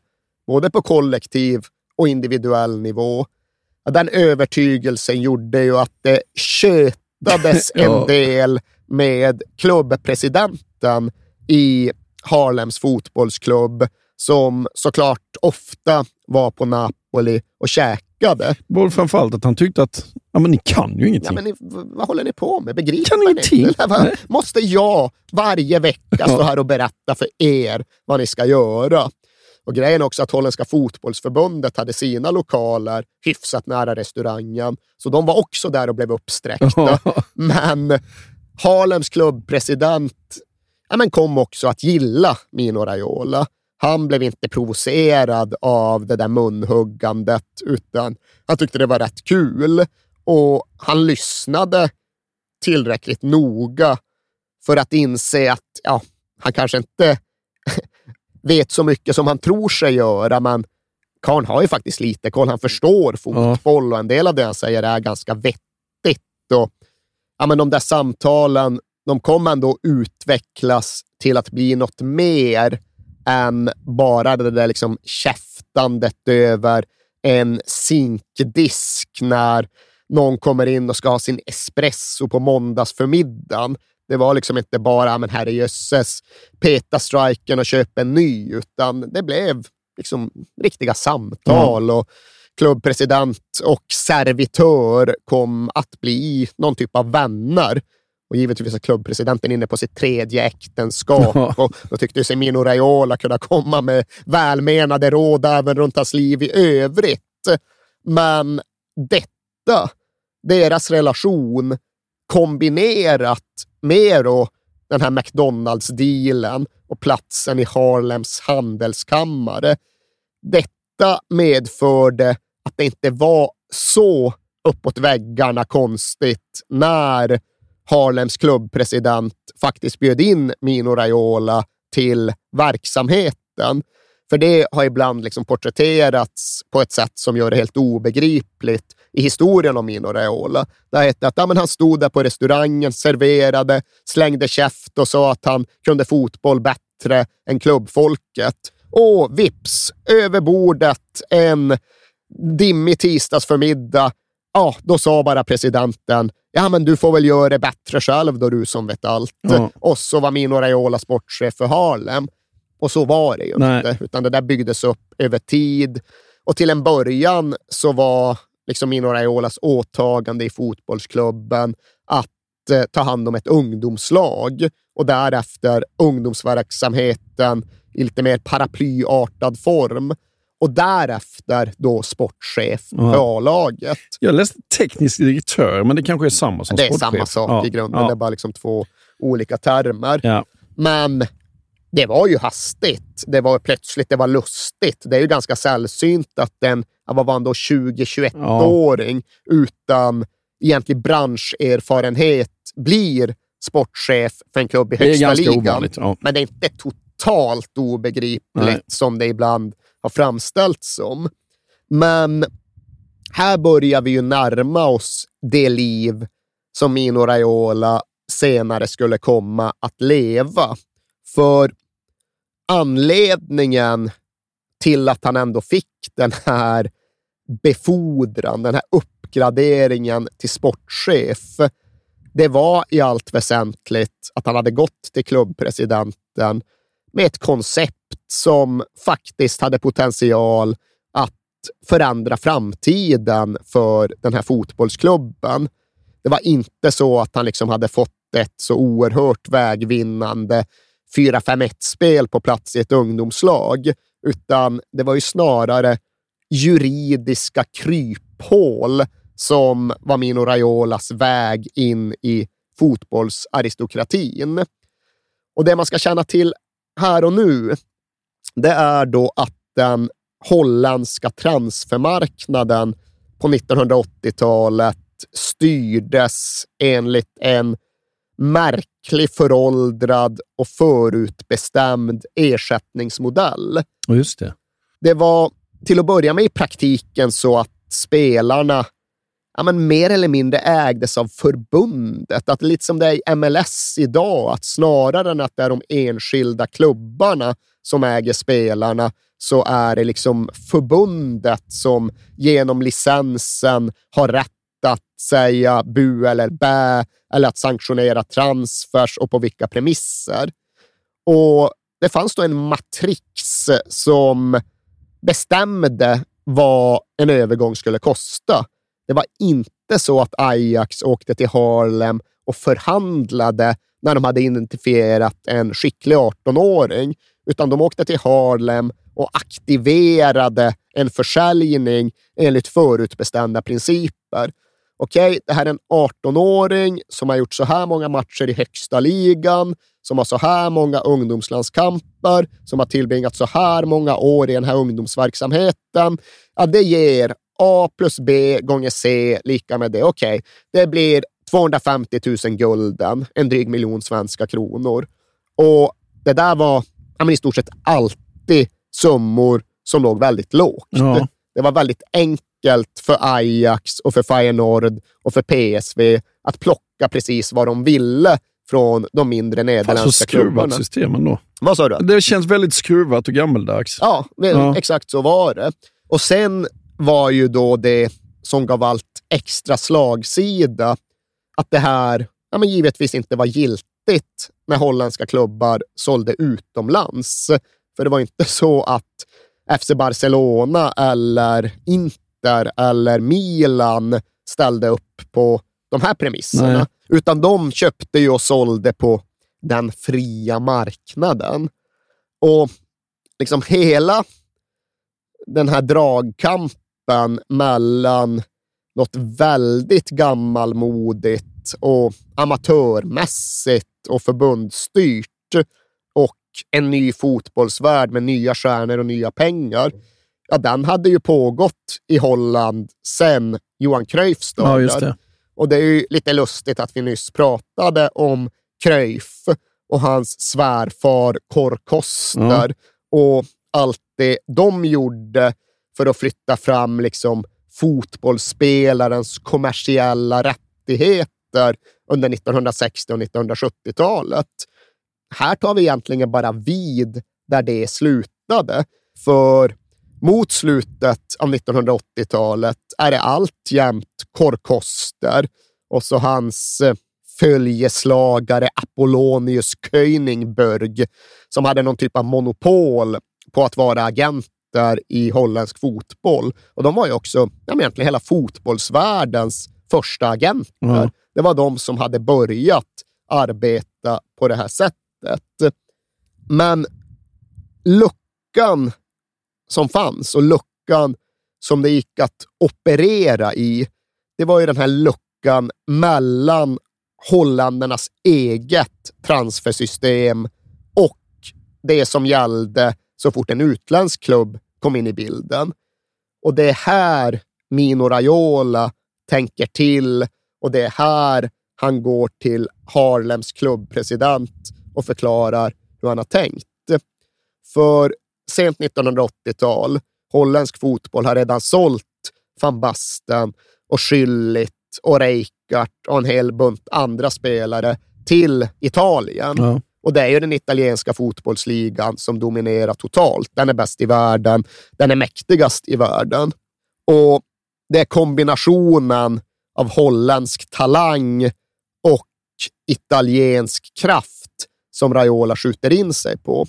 [SPEAKER 6] både på kollektiv och individuell nivå. Den övertygelsen gjorde ju att det kötades en del med klubbpresidenten i Harlems fotbollsklubb som såklart ofta var på Napoli och käkade.
[SPEAKER 5] Var framförallt att han tyckte att ja, men ni kan ju ingenting.
[SPEAKER 6] Ja, men ni, vad håller ni på med? Begriper
[SPEAKER 5] kan
[SPEAKER 6] ni
[SPEAKER 5] ingenting.
[SPEAKER 6] Måste jag varje vecka stå här och berätta för er vad ni ska göra? Och grejen är också att Holländska fotbollsförbundet hade sina lokaler hyfsat nära restaurangen, så de var också där och blev uppsträckta. men Harlems klubbpresident ja, men kom också att gilla Mino Raiola. Han blev inte provocerad av det där munhuggandet, utan han tyckte det var rätt kul. Och han lyssnade tillräckligt noga för att inse att ja, han kanske inte vet så mycket som han tror sig göra, men Karn har ju faktiskt lite koll. Han förstår fotboll och en del av det han säger är ganska vettigt. Och, ja, men de där samtalen de kommer ändå utvecklas till att bli något mer än bara det där liksom käftandet över en zinkdisk när någon kommer in och ska ha sin espresso på måndagsförmiddagen. Det var liksom inte bara, men herrejösses, peta striken och köpa en ny, utan det blev liksom riktiga samtal. Mm. och Klubbpresident och servitör kom att bli någon typ av vänner. Och givetvis är klubbpresidenten inne på sitt tredje äktenskap. Och då tyckte sig Mino Raiola kunna komma med välmenade råd även runt hans liv i övrigt. Men detta, deras relation kombinerat med då den här McDonalds-dealen och platsen i Harlems handelskammare. Detta medförde att det inte var så uppåt väggarna konstigt när Harlems klubbpresident faktiskt bjöd in Mino Raiola till verksamheten. För det har ibland liksom porträtterats på ett sätt som gör det helt obegripligt i historien om Mino Raiola. Det har hetat att ja, men han stod där på restaurangen, serverade, slängde käft och sa att han kunde fotboll bättre än klubbfolket. Och vips, över bordet en dimmig tisdagsförmiddag, ja, då sa bara presidenten ja men du får väl göra det bättre själv då du som vet allt. Ja. Och så var Mino Raiola sportchef för Harlem. Och så var det ju Nej. inte, utan det där byggdes upp över tid. Och till en början så var liksom Mino Raiolas åtagande i fotbollsklubben att eh, ta hand om ett ungdomslag och därefter ungdomsverksamheten i lite mer paraplyartad form och därefter då sportchef ja. för A-laget.
[SPEAKER 5] Jag läste teknisk direktör, men det kanske är samma som
[SPEAKER 6] det
[SPEAKER 5] sportchef.
[SPEAKER 6] Det är samma sak
[SPEAKER 5] ja.
[SPEAKER 6] i grunden. Ja. Det är bara liksom två olika termer.
[SPEAKER 5] Ja.
[SPEAKER 6] Men det var ju hastigt. Det var plötsligt, det var lustigt. Det är ju ganska sällsynt att en, vad var han då, 20-21-åring utan egentlig branscherfarenhet blir sportchef för en klubb i högsta ligan. Men det är inte totalt obegripligt Nej. som det ibland har framställts som. Men här börjar vi ju närma oss det liv som Mino Raiola senare skulle komma att leva. För anledningen till att han ändå fick den här befordran, den här uppgraderingen till sportchef det var i allt väsentligt att han hade gått till klubbpresidenten med ett koncept som faktiskt hade potential att förändra framtiden för den här fotbollsklubben. Det var inte så att han liksom hade fått ett så oerhört vägvinnande 4-5-1-spel på plats i ett ungdomslag, utan det var ju snarare juridiska kryphål som var Mino Raiolas väg in i fotbollsaristokratin. Och det man ska känna till här och nu, det är då att den holländska transfermarknaden på 1980-talet styrdes enligt en märklig, föråldrad och förutbestämd ersättningsmodell.
[SPEAKER 5] Just det.
[SPEAKER 6] Det var till att börja med i praktiken så att spelarna ja, men mer eller mindre ägdes av förbundet. Att lite som det är i MLS idag, att snarare än att det är de enskilda klubbarna som äger spelarna, så är det liksom förbundet som genom licensen har rätt att säga bu eller bä eller att sanktionera transfers och på vilka premisser. Och Det fanns då en matrix som bestämde vad en övergång skulle kosta. Det var inte så att Ajax åkte till Harlem och förhandlade när de hade identifierat en skicklig 18-åring, utan de åkte till Harlem och aktiverade en försäljning enligt förutbestämda principer. Okej, okay, det här är en 18-åring som har gjort så här många matcher i högsta ligan, som har så här många ungdomslandskamper, som har tillbringat så här många år i den här ungdomsverksamheten. Ja, det ger A plus B gånger C lika med det. Okej, okay, det blir 250 000 gulden, en dryg miljon svenska kronor. Och det där var ja, i stort sett alltid summor som låg väldigt lågt. Ja. Det var väldigt enkelt för Ajax och för Feyenoord och för PSV att plocka precis vad de ville från de mindre nederländska så
[SPEAKER 5] skruvat system ändå.
[SPEAKER 6] Vad sa du?
[SPEAKER 5] Det känns väldigt skruvat och gammaldags.
[SPEAKER 6] Ja, ja, exakt så var det. Och sen var ju då det som gav allt extra slagsida att det här ja, men givetvis inte var giltigt när holländska klubbar sålde utomlands. För det var inte så att FC Barcelona eller Inter eller Milan ställde upp på de här premisserna, Nej. utan de köpte ju och sålde på den fria marknaden. Och liksom hela den här dragkampen mellan något väldigt gammalmodigt och amatörmässigt och förbundsstyrt och en ny fotbollsvärld med nya stjärnor och nya pengar. Ja, den hade ju pågått i Holland sen Johan Cruyffs dagar. Ja, och det är ju lite lustigt att vi nyss pratade om Cruyff och hans svärfar Korkoster mm. och allt det de gjorde för att flytta fram liksom fotbollsspelarens kommersiella rättigheter under 1960 och 1970-talet. Här tar vi egentligen bara vid där det slutade. För mot slutet av 1980-talet är det alltjämt Korkoster och så hans eh, följeslagare Apollonius Königsberg som hade någon typ av monopol på att vara agenter i holländsk fotboll. Och de var ju också ja, egentligen hela fotbollsvärldens första agenter. Mm. Det var de som hade börjat arbeta på det här sättet. Men luckan som fanns och luckan som det gick att operera i, det var ju den här luckan mellan holländarnas eget transfersystem och det som gällde så fort en utländsk klubb kom in i bilden. Och det är här Mino Raiola tänker till och det är här han går till Harlems klubbpresident och förklarar hur han har tänkt. För sent 1980-tal, holländsk fotboll har redan sålt van Basten och Schüllit och Reikart och en hel bunt andra spelare till Italien. Ja. Och det är ju den italienska fotbollsligan som dominerar totalt. Den är bäst i världen. Den är mäktigast i världen. Och det är kombinationen av holländsk talang och italiensk kraft som Raiola skjuter in sig på.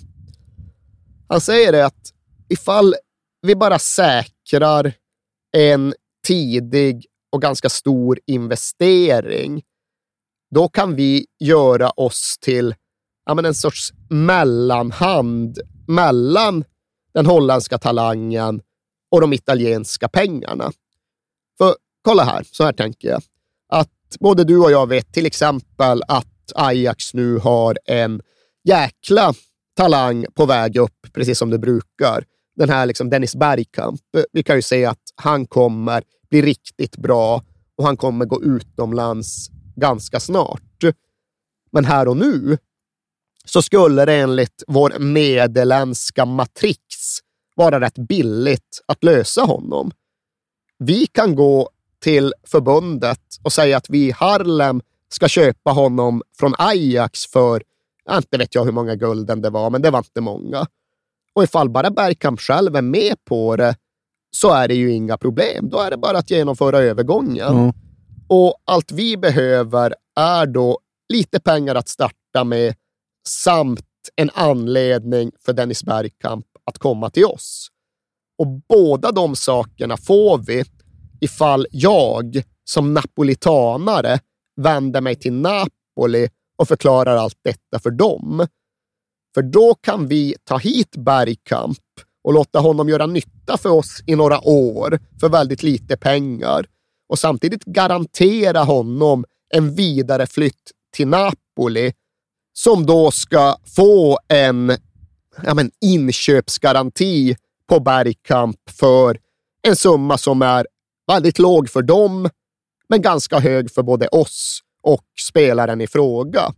[SPEAKER 6] Han säger det att ifall vi bara säkrar en tidig och ganska stor investering, då kan vi göra oss till ja, men en sorts mellanhand mellan den holländska talangen och de italienska pengarna. Kolla här, så här tänker jag. Att både du och jag vet till exempel att Ajax nu har en jäkla talang på väg upp, precis som det brukar. Den här liksom Dennis Bergkamp. Vi kan ju se att han kommer bli riktigt bra och han kommer gå utomlands ganska snart. Men här och nu så skulle det enligt vår nederländska matrix vara rätt billigt att lösa honom. Vi kan gå till förbundet och säga att vi i Harlem ska köpa honom från Ajax för, inte vet jag hur många gulden det var, men det var inte många. Och ifall bara Bergkamp själv är med på det så är det ju inga problem. Då är det bara att genomföra övergången. Mm. Och allt vi behöver är då lite pengar att starta med samt en anledning för Dennis Bergkamp att komma till oss. Och båda de sakerna får vi ifall jag som napolitanare vänder mig till Napoli och förklarar allt detta för dem. För då kan vi ta hit Bergkamp och låta honom göra nytta för oss i några år för väldigt lite pengar och samtidigt garantera honom en vidare flytt till Napoli som då ska få en ja, men, inköpsgaranti på Bergkamp för en summa som är väldigt låg för dem, men ganska hög för både oss och spelaren i fråga.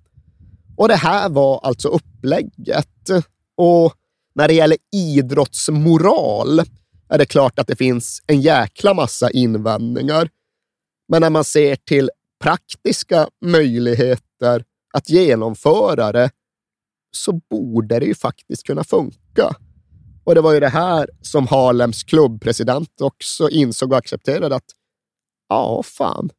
[SPEAKER 6] Och det här var alltså upplägget. Och när det gäller idrottsmoral är det klart att det finns en jäkla massa invändningar. Men när man ser till praktiska möjligheter att genomföra det så borde det ju faktiskt kunna funka. Och det var ju det här som Harlems klubbpresident också insåg och accepterade att ja, fan,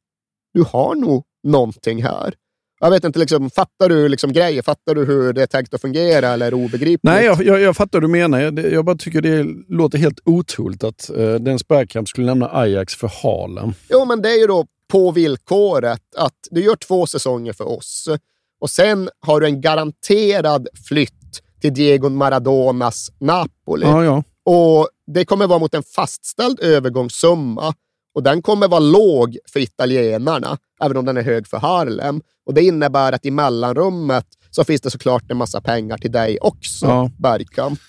[SPEAKER 6] du har nog någonting här. Jag vet inte, liksom, fattar du liksom grejer? Fattar du hur det är tänkt att fungera eller är det obegripligt?
[SPEAKER 5] Nej, jag, jag, jag fattar vad du menar. Jag, jag bara tycker det låter helt otroligt att uh, den Bergkamp skulle lämna Ajax för Harlem.
[SPEAKER 6] Jo, men det är ju då på villkoret att du gör två säsonger för oss och sen har du en garanterad flytt till Diego Maradonas Napoli.
[SPEAKER 5] Ja, ja.
[SPEAKER 6] Och Det kommer vara mot en fastställd övergångssumma och den kommer vara låg för italienarna, även om den är hög för Harlem. Och Det innebär att i mellanrummet så finns det såklart en massa pengar till dig också, ja. Bergkamp.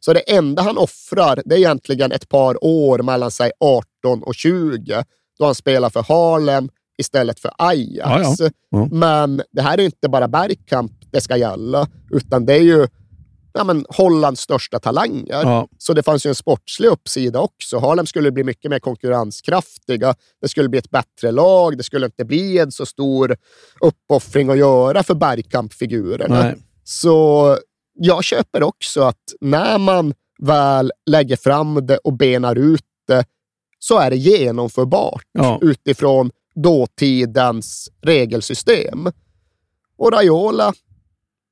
[SPEAKER 6] Så det enda han offrar, det är egentligen ett par år mellan sig 18 och 20, då han spelar för Harlem istället för Ajax. Ja, ja. Ja. Men det här är inte bara Bergkamp det ska gälla, utan det är ju ja, men, Hollands största talanger. Så det fanns ju en sportslig uppsida också. Harlem skulle bli mycket mer konkurrenskraftiga. Det skulle bli ett bättre lag. Det skulle inte bli en så stor uppoffring att göra för Bergkamp-figurerna. Så jag köper också att när man väl lägger fram det och benar ut det så är det genomförbart ja. utifrån dåtidens regelsystem. Och Raiola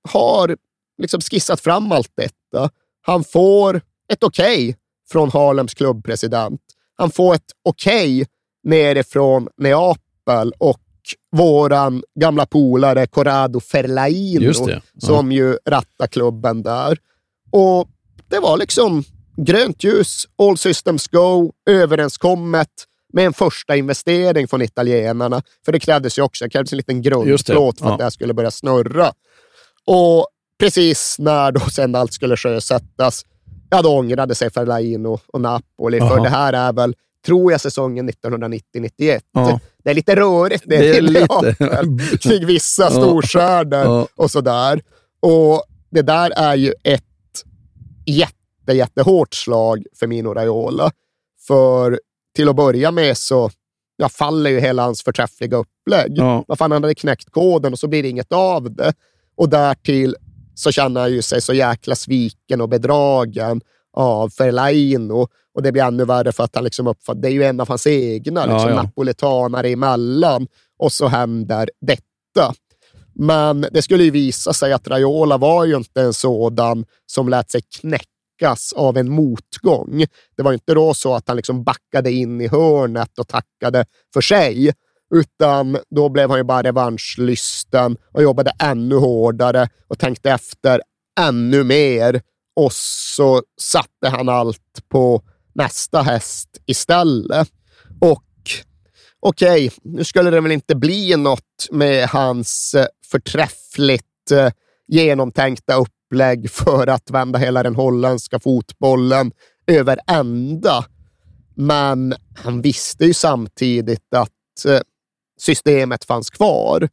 [SPEAKER 6] har liksom skissat fram allt detta. Han får ett okej okay från Harlems klubbpresident. Han får ett okej okay nerifrån Neapel och våran gamla polare Corrado Ferlaino, ja. som ju rattar klubben där. Och det var liksom grönt ljus, all systems go, överenskommet med en första investering från italienarna. För det krävdes ju också, det krävdes en liten grundplåt för att det här skulle börja snurra. Och precis när då sen allt skulle sjösättas, ja då ångrade sig Ferlaino och Napoli. Aha. För det här är väl, tror jag, säsongen 1990-91. Ja. Det är lite rörigt det, det är lite. kring vissa storstjärnor ja. och sådär. Och det där är ju ett jätte, jättehårt slag för Mino Raiola. För till att börja med så ja, faller ju hela hans förträffliga upplägg. Ja. Vad fan, han hade knäckt koden och så blir det inget av det. Och därtill så känner han ju sig så jäkla sviken och bedragen av Ferlaino. Och det blir ännu värre för att han liksom uppfattar, det är ju en av hans egna liksom, ja, ja. napolitanare emellan. Och så händer detta. Men det skulle ju visa sig att Raiola var ju inte en sådan som lät sig knäckas av en motgång. Det var inte då så att han liksom backade in i hörnet och tackade för sig, utan då blev han ju bara revanschlysten och jobbade ännu hårdare och tänkte efter ännu mer. Och så satte han allt på nästa häst istället. Och okej, okay, nu skulle det väl inte bli något med hans eh, förträffligt eh, genomtänkta upplägg för att vända hela den holländska fotbollen över ända. Men han visste ju samtidigt att eh, systemet fanns kvar.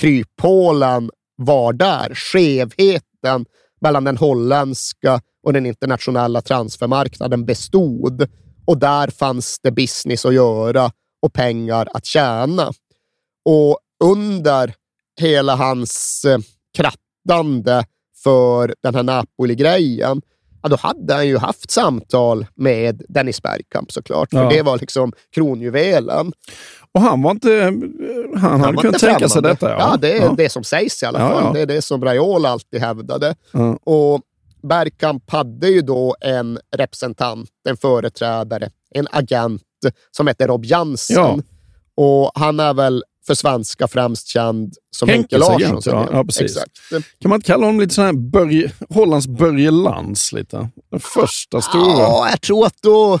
[SPEAKER 6] Kryphålen var där. Skevheten mellan den holländska och den internationella transfermarknaden bestod och där fanns det business att göra och pengar att tjäna. Och under hela hans eh, krattande för den här Napoli-grejen, ja, då hade han ju haft samtal med Dennis Bergkamp såklart, för ja. det var liksom kronjuvelen.
[SPEAKER 5] Och han var inte... Han, han hade kunnat tänka sig detta.
[SPEAKER 6] Ja, ja det är ja. det som sägs i alla fall. Ja, det är det som Raiola alltid hävdade. Och Bergkamp hade ju då en representant, en företrädare, en agent som heter Rob Jansen. Och han är väl för svenska främst känd som Henke Larsson.
[SPEAKER 5] Ja, ja, precis. Exakt. Kan man inte kalla honom lite sån här Börje, Hollands Börje? Lite? Den första stora.
[SPEAKER 6] Ja, jag tror att då,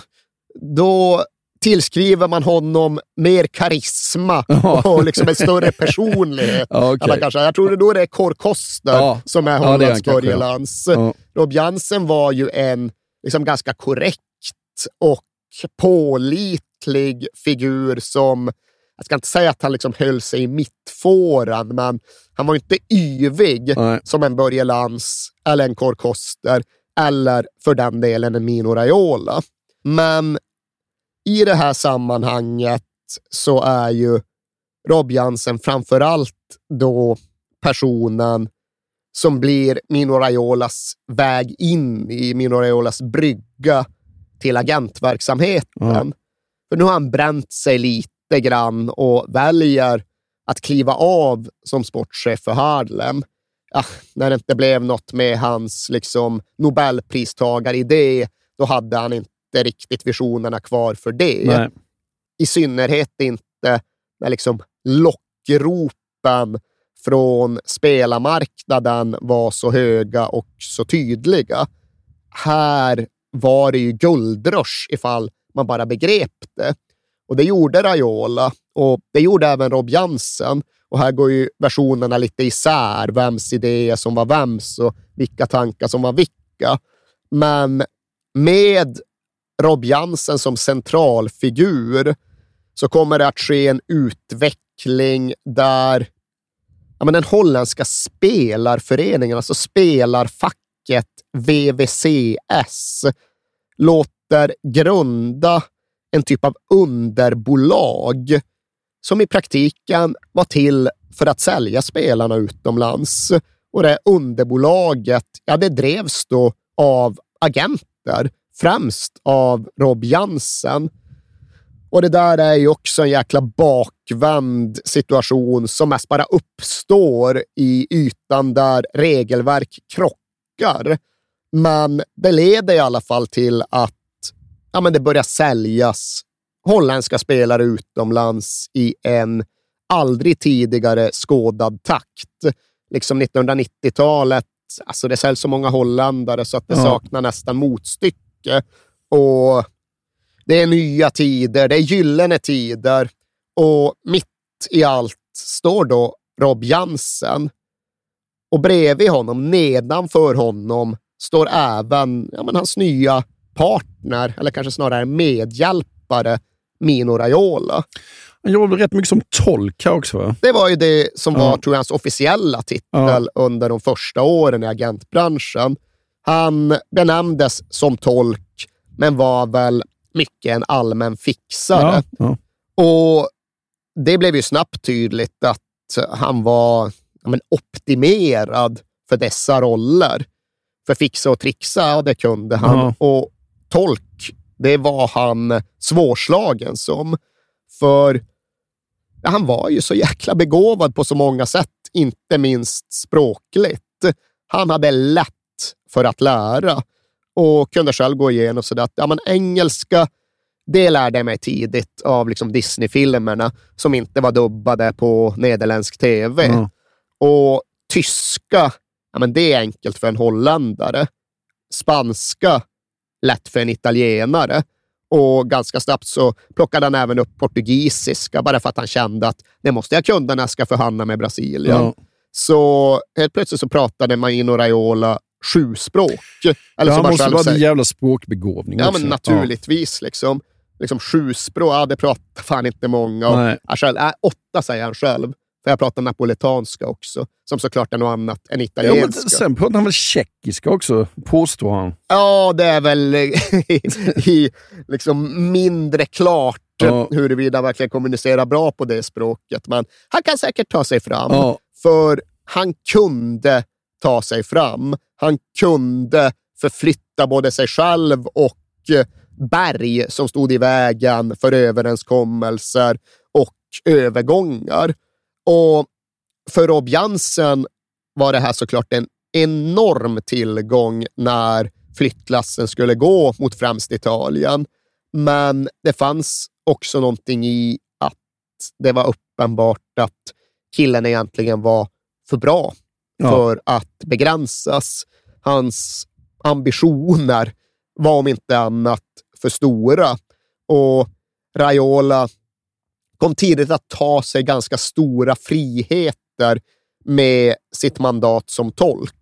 [SPEAKER 6] då tillskriver man honom mer karisma och liksom en större personlighet. ja, okay. kanske, jag tror det då det är Kåre Koster ja. som är Hollands ja, Börje Lantz. Ja. Rob Jansen var ju en liksom ganska korrekt och pålitlig figur som jag ska inte säga att han liksom höll sig i mittfåran, men han var inte yvig Nej. som en Börje eller en Kåre Koster eller för den delen en Mino Raiola. Men i det här sammanhanget så är ju Rob Jansen framför allt då personen som blir Mino Raiolas väg in i Mino Raiolas brygga till agentverksamheten. Mm. För nu har han bränt sig lite grann och väljer att kliva av som sportchef för Harlem. Ja, när det inte blev något med hans liksom, Nobelpristagaridé, då hade han inte riktigt visionerna kvar för det. Nej. I synnerhet inte när liksom lockropen från spelarmarknaden var så höga och så tydliga. Här var det ju guldrush ifall man bara begrep det. Och det gjorde Raiola och det gjorde även Rob Jansen. Och här går ju versionerna lite isär, vems idé som var vems och vilka tankar som var vilka. Men med Rob Jansen som centralfigur så kommer det att ske en utveckling där ja, men den holländska spelarföreningen, alltså spelarfacket VVCS, låter grunda en typ av underbolag som i praktiken var till för att sälja spelarna utomlands. Och det underbolaget, ja, det drevs då av agenter främst av Rob Jansen. Och det där är ju också en jäkla bakvänd situation som mest bara uppstår i ytan där regelverk krockar. Men det leder i alla fall till att ja, men det börjar säljas holländska spelare utomlands i en aldrig tidigare skådad takt. Liksom 1990-talet, alltså det säljs så många holländare så att det ja. saknar nästan motstycke mycket. Och det är nya tider, det är gyllene tider och mitt i allt står då Rob Jansen. Och bredvid honom, nedanför honom, står även ja, men hans nya partner, eller kanske snarare medhjälpare, Mino Raiola.
[SPEAKER 5] Han jobbade rätt mycket som tolk också va?
[SPEAKER 6] Det var ju det som var, tror jag, hans officiella titel ja. under de första åren i agentbranschen. Han benämndes som tolk, men var väl mycket en allmän fixare. Ja, ja. Och det blev ju snabbt tydligt att han var ja, men, optimerad för dessa roller. För fixa och trixa, ja, det kunde han. Och tolk, det var han svårslagen som. För han var ju så jäkla begåvad på så många sätt, inte minst språkligt. Han hade lätt för att lära och kunde själv gå igenom sådär att ja, men engelska, det lärde jag mig tidigt av liksom Disney-filmerna som inte var dubbade på nederländsk tv.
[SPEAKER 5] Mm.
[SPEAKER 6] Och tyska, ja, men det är enkelt för en holländare. Spanska, lätt för en italienare. Och ganska snabbt så plockade han även upp portugisiska, bara för att han kände att det måste jag kunna när jag ska förhandla med Brasilien.
[SPEAKER 5] Ja.
[SPEAKER 6] Så helt plötsligt så pratade Maino Raiola sju språk. Eller
[SPEAKER 5] Ja, han måste vara en jävla språkbegåvning
[SPEAKER 6] Ja,
[SPEAKER 5] också.
[SPEAKER 6] men naturligtvis. Liksom, liksom sju språk, ja, det pratar fan inte många om.
[SPEAKER 5] Nej.
[SPEAKER 6] Han själv, äh, åtta säger han själv. För jag pratar napoletanska också, som såklart är något annat än
[SPEAKER 5] Ja, men
[SPEAKER 6] italienska.
[SPEAKER 5] sen pratar han väl tjeckiska också, påstår han.
[SPEAKER 6] Ja, det är väl i, i, liksom mindre klart
[SPEAKER 5] Ja.
[SPEAKER 6] huruvida han verkligen kommunicerar bra på det språket. Men han kan säkert ta sig fram,
[SPEAKER 5] Ja.
[SPEAKER 6] för han kunde ta sig fram. Han kunde förflytta både sig själv och eh, berg som stod i vägen för överenskommelser och övergångar. Och för Rob Jansen var det här såklart en enorm tillgång när flyttlassen skulle gå mot främst Italien. Men det fanns också någonting i att det var uppenbart att killen egentligen var för bra
[SPEAKER 5] Ja.
[SPEAKER 6] för att begränsas. Hans ambitioner var om inte annat för stora. Och Raiola kom tidigt att ta sig ganska stora friheter med sitt mandat som tolk.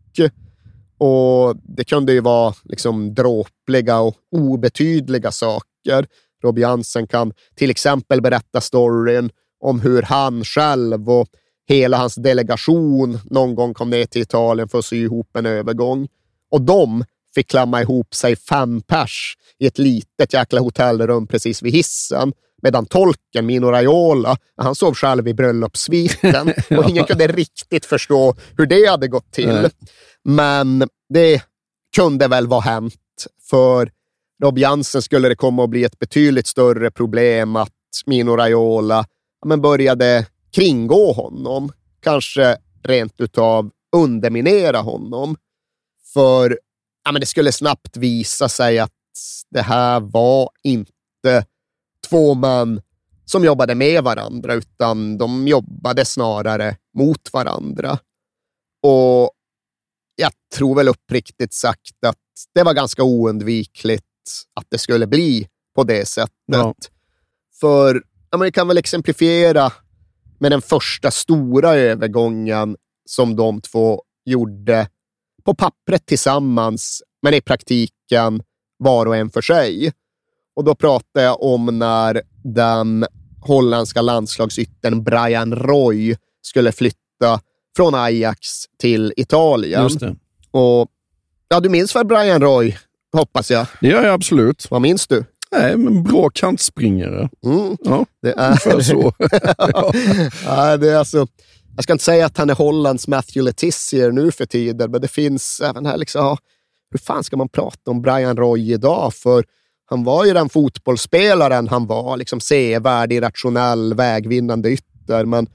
[SPEAKER 6] Och Det kunde ju vara liksom dråpliga och obetydliga saker. Rob Jansen kan till exempel berätta storyn om hur han själv och hela hans delegation någon gång kom ner till Italien för att sy ihop en övergång. Och de fick klamma ihop sig fem pers i ett litet jäkla hotellrum precis vid hissen. Medan tolken, Mino Raiola, han sov själv i bröllopssviten och ingen kunde riktigt förstå hur det hade gått till.
[SPEAKER 5] Nej.
[SPEAKER 6] Men det kunde väl vara hänt. För Rob Jansen skulle det komma att bli ett betydligt större problem att Mino Raiola men började kringgå honom. Kanske rent utav underminera honom. För ja, men det skulle snabbt visa sig att det här var inte två män som jobbade med varandra, utan de jobbade snarare mot varandra. Och jag tror väl uppriktigt sagt att det var ganska oundvikligt att det skulle bli på det sättet.
[SPEAKER 5] Ja.
[SPEAKER 6] För ja, men vi kan väl exemplifiera med den första stora övergången som de två gjorde på pappret tillsammans, men i praktiken var och en för sig. Och då pratar jag om när den holländska landslagsyttern Brian Roy skulle flytta från Ajax till Italien. Och, ja, du minns väl Brian Roy, hoppas jag.
[SPEAKER 5] Det gör jag absolut.
[SPEAKER 6] Vad minns du?
[SPEAKER 5] Nej, men bra kantspringare.
[SPEAKER 6] Mm,
[SPEAKER 5] Ja,
[SPEAKER 6] det är...
[SPEAKER 5] ungefär så.
[SPEAKER 6] ja, det är alltså, jag ska inte säga att han är Hollands Matthew Letizier nu för tiden, men det finns även här, liksom, ja, hur fan ska man prata om Brian Roy idag? För han var ju den fotbollsspelaren han var, liksom sevärd, irrationell, vägvinnande ytter, men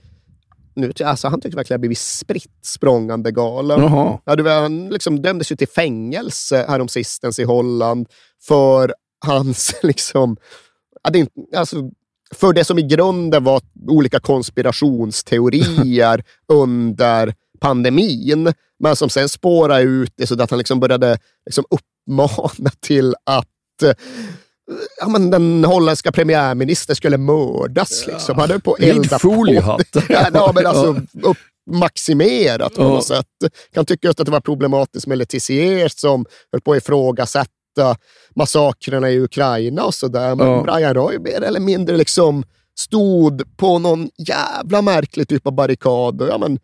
[SPEAKER 6] nu, alltså, han tycks verkligen ha blivit spritt språngande galen.
[SPEAKER 5] Jaha.
[SPEAKER 6] Ja, du han liksom dömdes ju till fängelse häromsistens i Holland för hans, liksom, ja, det alltså, för det som i grunden var olika konspirationsteorier under pandemin, men som sen spårade ut i så att han liksom började liksom uppmana till att eh, ja, men den holländska premiärministern skulle mördas. Liksom. Han höll på att elda på. Ja, ja, men alltså upp, maximerat på
[SPEAKER 5] Ja.
[SPEAKER 6] något sätt. Kan tycka just att det var problematiskt med Letizier som höll på att ifrågasätta massakrerna i Ukraina och sådär. Men
[SPEAKER 5] Ja.
[SPEAKER 6] Brian Roy mer eller mindre liksom stod på någon jävla märklig typ av barrikad och ja, men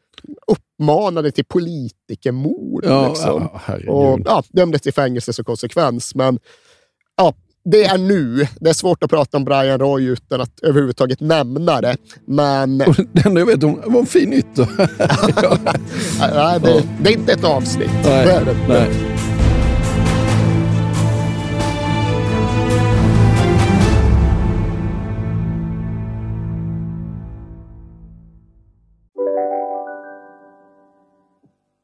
[SPEAKER 6] uppmanade till politikermord.
[SPEAKER 5] Ja,
[SPEAKER 6] liksom.
[SPEAKER 5] ja,
[SPEAKER 6] och ja, dömdes till fängelse som konsekvens. Men ja, det är nu. Det är svårt att prata om Brian Roy utan att överhuvudtaget nämna det. Men
[SPEAKER 5] det enda jag vet om var en fin ytter.
[SPEAKER 6] nej, det, det är inte ett avsnitt.
[SPEAKER 5] Nej,
[SPEAKER 6] Det är det.
[SPEAKER 5] nej.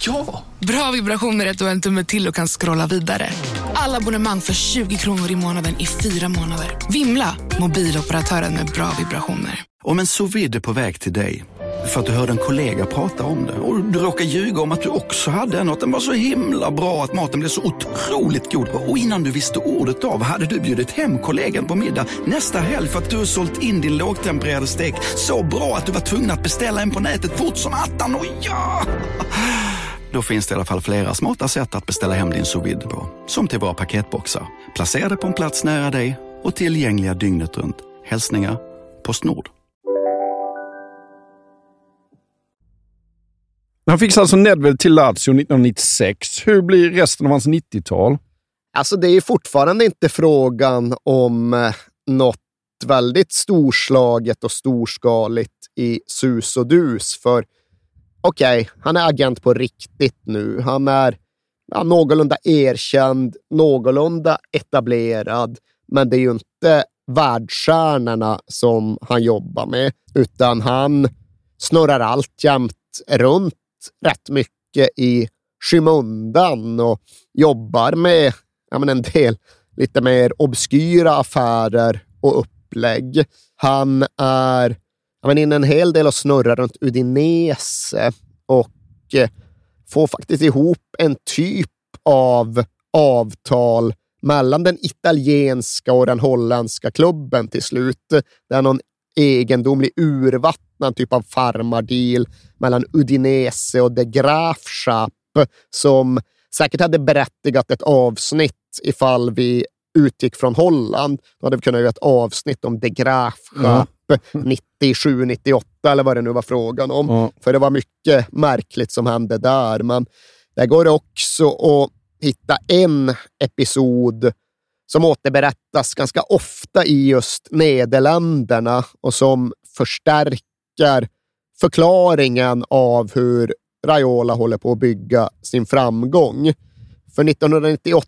[SPEAKER 9] Ja!
[SPEAKER 10] Bra vibrationer är du har en tumme till och kan scrolla vidare. Alla abonnemang för 20 kronor i månaden i fyra månader. Vimla! Mobiloperatören med bra vibrationer.
[SPEAKER 11] Om en sous är på väg till dig för att du hörde en kollega prata om det och du råkar ljuga om att du också hade en och att den var så himla bra att maten blev så otroligt god och innan du visste ordet av hade du bjudit hem kollegan på middag nästa helg för att du sålt in din lågtempererade stek så bra att du var tvungen att beställa en på nätet fort som attan. Och ja! Då finns det i alla fall flera smarta sätt att beställa hem din sous på. Som till våra paketboxar, placerade på en plats nära dig och tillgängliga dygnet runt. Hälsningar Postnord.
[SPEAKER 5] Han fick alltså Nedved till Lazio 1996. Hur blir resten av hans 90-tal?
[SPEAKER 6] Alltså, det är fortfarande inte frågan om eh, något väldigt storslaget och storskaligt i sus och dus. För okej, okay, han är agent på riktigt nu. Han är ja, någorlunda erkänd, någorlunda etablerad, men det är ju inte världsstjärnorna som han jobbar med, utan han snurrar alltjämt runt rätt mycket i skymundan och jobbar med ja, men en del lite mer obskyra affärer och upplägg. Han är men in en hel del och snurrar runt Udinese och eh, får faktiskt ihop en typ av avtal mellan den italienska och den holländska klubben till slut. Det är någon egendomlig urvattnad typ av farmardeal mellan Udinese och De Graafschap som säkert hade berättigat ett avsnitt ifall vi utgick från Holland. Då hade vi kunnat göra ett avsnitt om De Graafschap mm. 97, 98 eller vad det nu var frågan om. Mm. För det var mycket märkligt som hände där. Men det går också att hitta en episod som återberättas ganska ofta i just Nederländerna och som förstärker förklaringen av hur Raiola håller på att bygga sin framgång. För 1998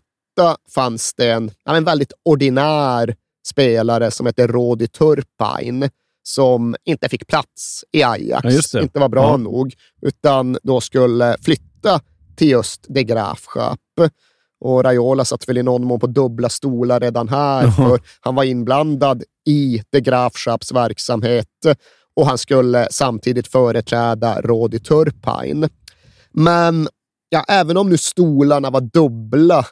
[SPEAKER 6] fanns det en, en väldigt ordinär spelare som heter Rodi Turpain som inte fick plats i Ajax, ja, inte var bra ja. nog, utan då skulle flytta till just De Graafschap. Och Raiola satt väl i någon mån på dubbla stolar redan här, uh för han var inblandad i De Graafschaps verksamhet och han skulle samtidigt företräda Rodi Turpain. Men ja, även om nu stolarna var dubbla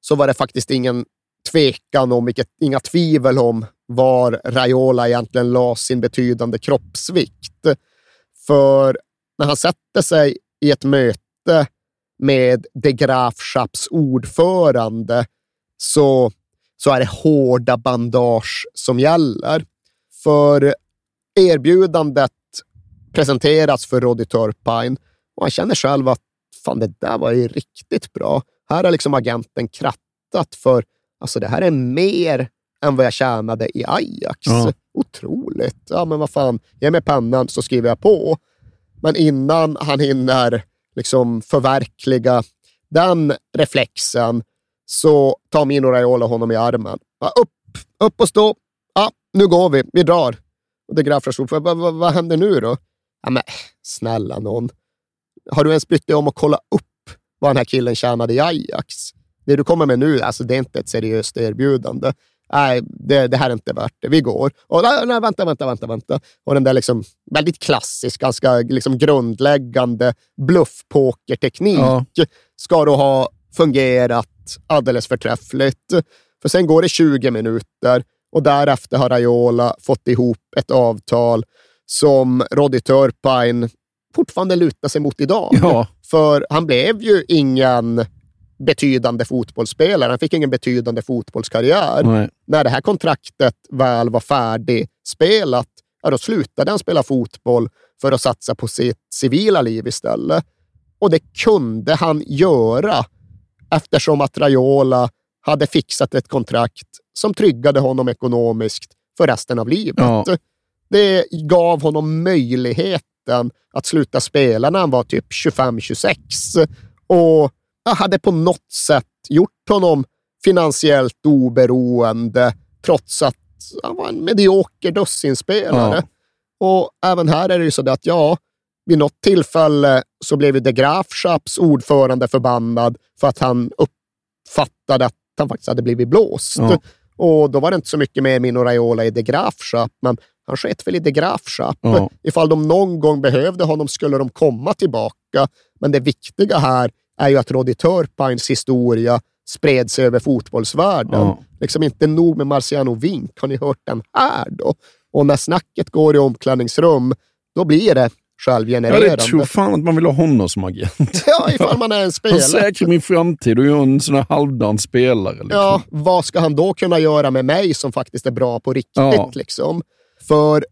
[SPEAKER 6] så var det faktiskt ingen tvekan om, vilket, inga tvivel om var Raiola egentligen la sin betydande kroppsvikt. För när han sätter sig i ett möte med De Graafschaps ordförande så, så är det hårda bandage som gäller. För erbjudandet presenteras för Roddy Turpine och han känner själv att fan, det där var ju riktigt bra. Här har liksom agenten krattat för alltså det här är mer än vad jag tjänade i Ajax. Ja. Otroligt. Ja, men vad fan, ge mig pennan så skriver jag på. Men innan han hinner liksom förverkliga den reflexen så tar Mino Raiola honom i armen. Ja, upp, upp och stå. Ja, nu går vi. Vi drar. Och det Graffers vad, vad, vad händer nu då? Ja, men snälla någon. Har du ens brytt dig om att kolla upp vad den här killen tjänade i Ajax? Det du kommer med nu, alltså det är inte ett seriöst erbjudande. Nej, det, det här är inte värt det. Vi går. Och, nej, vänta, vänta, vänta, vänta. Och den där liksom, väldigt klassisk, ganska liksom grundläggande bluffpokerteknik ja. ska då ha fungerat alldeles förträffligt. För sen går det 20 minuter och därefter har Raiola fått ihop ett avtal som Roddy Turpine fortfarande lutar sig mot idag. Ja. För han blev ju ingen betydande fotbollsspelare. Han fick ingen betydande fotbollskarriär. Nej. När det här kontraktet väl var färdigspelat, ja, då slutade han spela fotboll för att satsa på sitt civila liv istället. Och det kunde han göra eftersom att Raiola hade fixat ett kontrakt som tryggade honom ekonomiskt för resten av livet.
[SPEAKER 5] Ja.
[SPEAKER 6] Det gav honom möjligheten att sluta spela när han var typ 25-26 och hade på något sätt gjort honom finansiellt oberoende trots att han var en medioker dussinspelare. Och även här är det ju så att ja, vid något tillfälle så blev ju de Graafschaps ordförande förbannad för att han uppfattade att han faktiskt hade blivit blåst.
[SPEAKER 5] Ja.
[SPEAKER 6] Och då var det inte så mycket mer Mino Raiola i de Graafschap, men han sket väl i de Graafschap.
[SPEAKER 5] Ja.
[SPEAKER 6] Ifall de någon gång behövde honom skulle de komma tillbaka. Men det viktiga här är ju att Roddy Turpines historia spreds över fotbollsvärlden.
[SPEAKER 5] Ja.
[SPEAKER 6] Liksom inte nog med Marciano Vink, har ni hört den här då? Och när snacket går i omklädningsrum, då blir det
[SPEAKER 5] Ja,
[SPEAKER 6] självgenererande.
[SPEAKER 5] det tror fan att man vill ha honom som agent.
[SPEAKER 6] Ja, ifall man är en
[SPEAKER 5] Han
[SPEAKER 6] spelare.
[SPEAKER 5] säkrar min framtid och är en sån här halvdan spelare. Liksom.
[SPEAKER 6] Ja, vad ska han då kunna göra med mig som faktiskt är bra på riktigt?
[SPEAKER 5] Ja.
[SPEAKER 6] Liksom? För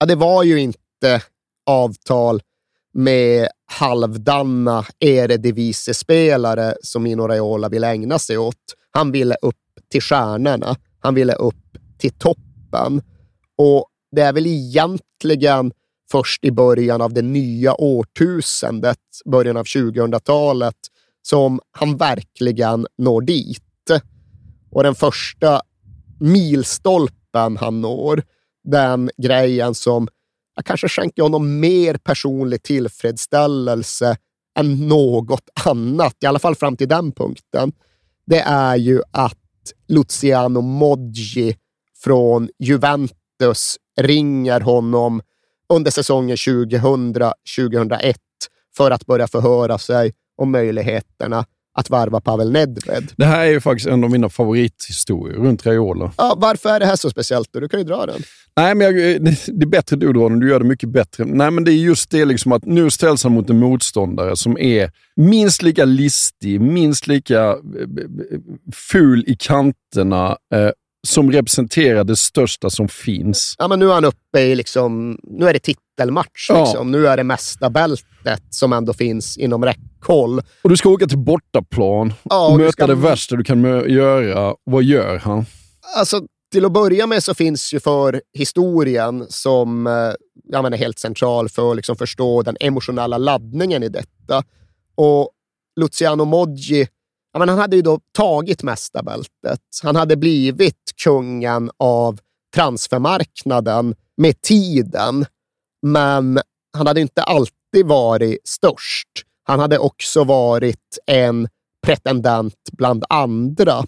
[SPEAKER 6] ja, det var ju inte avtal med halvdanna eredivisie-spelare som Mino Raiola ville ägna sig åt. Han ville upp till stjärnorna. Han ville upp till toppen. Och det är väl egentligen först i början av det nya årtusendet, början av 2000-talet, som han verkligen når dit. Och den första milstolpen han når, den grejen som jag kanske skänker honom mer personlig tillfredsställelse än något annat, i alla fall fram till den punkten, det är ju att Luciano Moggi från Juventus ringer honom under säsongen 2000-2001 för att börja förhöra sig om möjligheterna att varva Pavel Nedved.
[SPEAKER 5] Det här är ju faktiskt en av mina favorithistorier runt Raiola.
[SPEAKER 6] Ja, varför är det här så speciellt? då? Du kan ju dra den.
[SPEAKER 5] Nej, men jag, det det är bättre du drar den. Du gör det mycket bättre. Nej, men det är just det liksom att nu ställs han mot en motståndare som är minst lika listig, minst lika eh, eh, ful i kanterna, eh, som representerar det största som finns.
[SPEAKER 6] Ja, men nu är han uppe i, liksom, nu är det titelmatch.
[SPEAKER 5] Ja.
[SPEAKER 6] Liksom. Nu är det mesta bältet som ändå finns inom räckhåll.
[SPEAKER 5] Och du ska åka till bortaplan
[SPEAKER 6] Ja,
[SPEAKER 5] och möta
[SPEAKER 6] ska-
[SPEAKER 5] det värsta du kan göra. Vad gör han?
[SPEAKER 6] Alltså, till att börja med så finns ju för historien som eh, ja, men är helt central för att liksom förstå den emotionella laddningen i detta. Och Luciano Moggi, ja, men han hade ju då tagit mästarbältet. Han hade blivit kungen av transfermarknaden med tiden. Men han hade inte alltid varit störst. Han hade också varit en pretendent bland andra.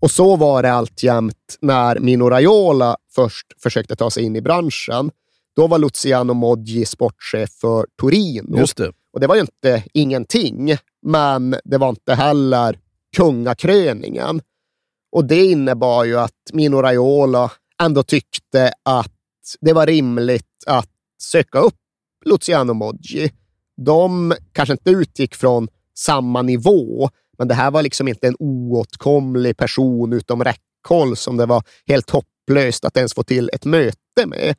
[SPEAKER 6] Och så var det alltjämt när Mino Raiola först försökte ta sig in i branschen. Då var Luciano Moggi sportchef för Torino.
[SPEAKER 5] Just det.
[SPEAKER 6] Och det var ju inte ingenting, men det var inte heller kungakröningen. Och det innebar ju att Mino Raiola ändå tyckte att det var rimligt att söka upp Luciano Moggi. De kanske inte utgick från samma nivå, men det här var liksom inte en oåtkomlig person utom räckhåll som det var helt hopplöst att ens få till ett möte med.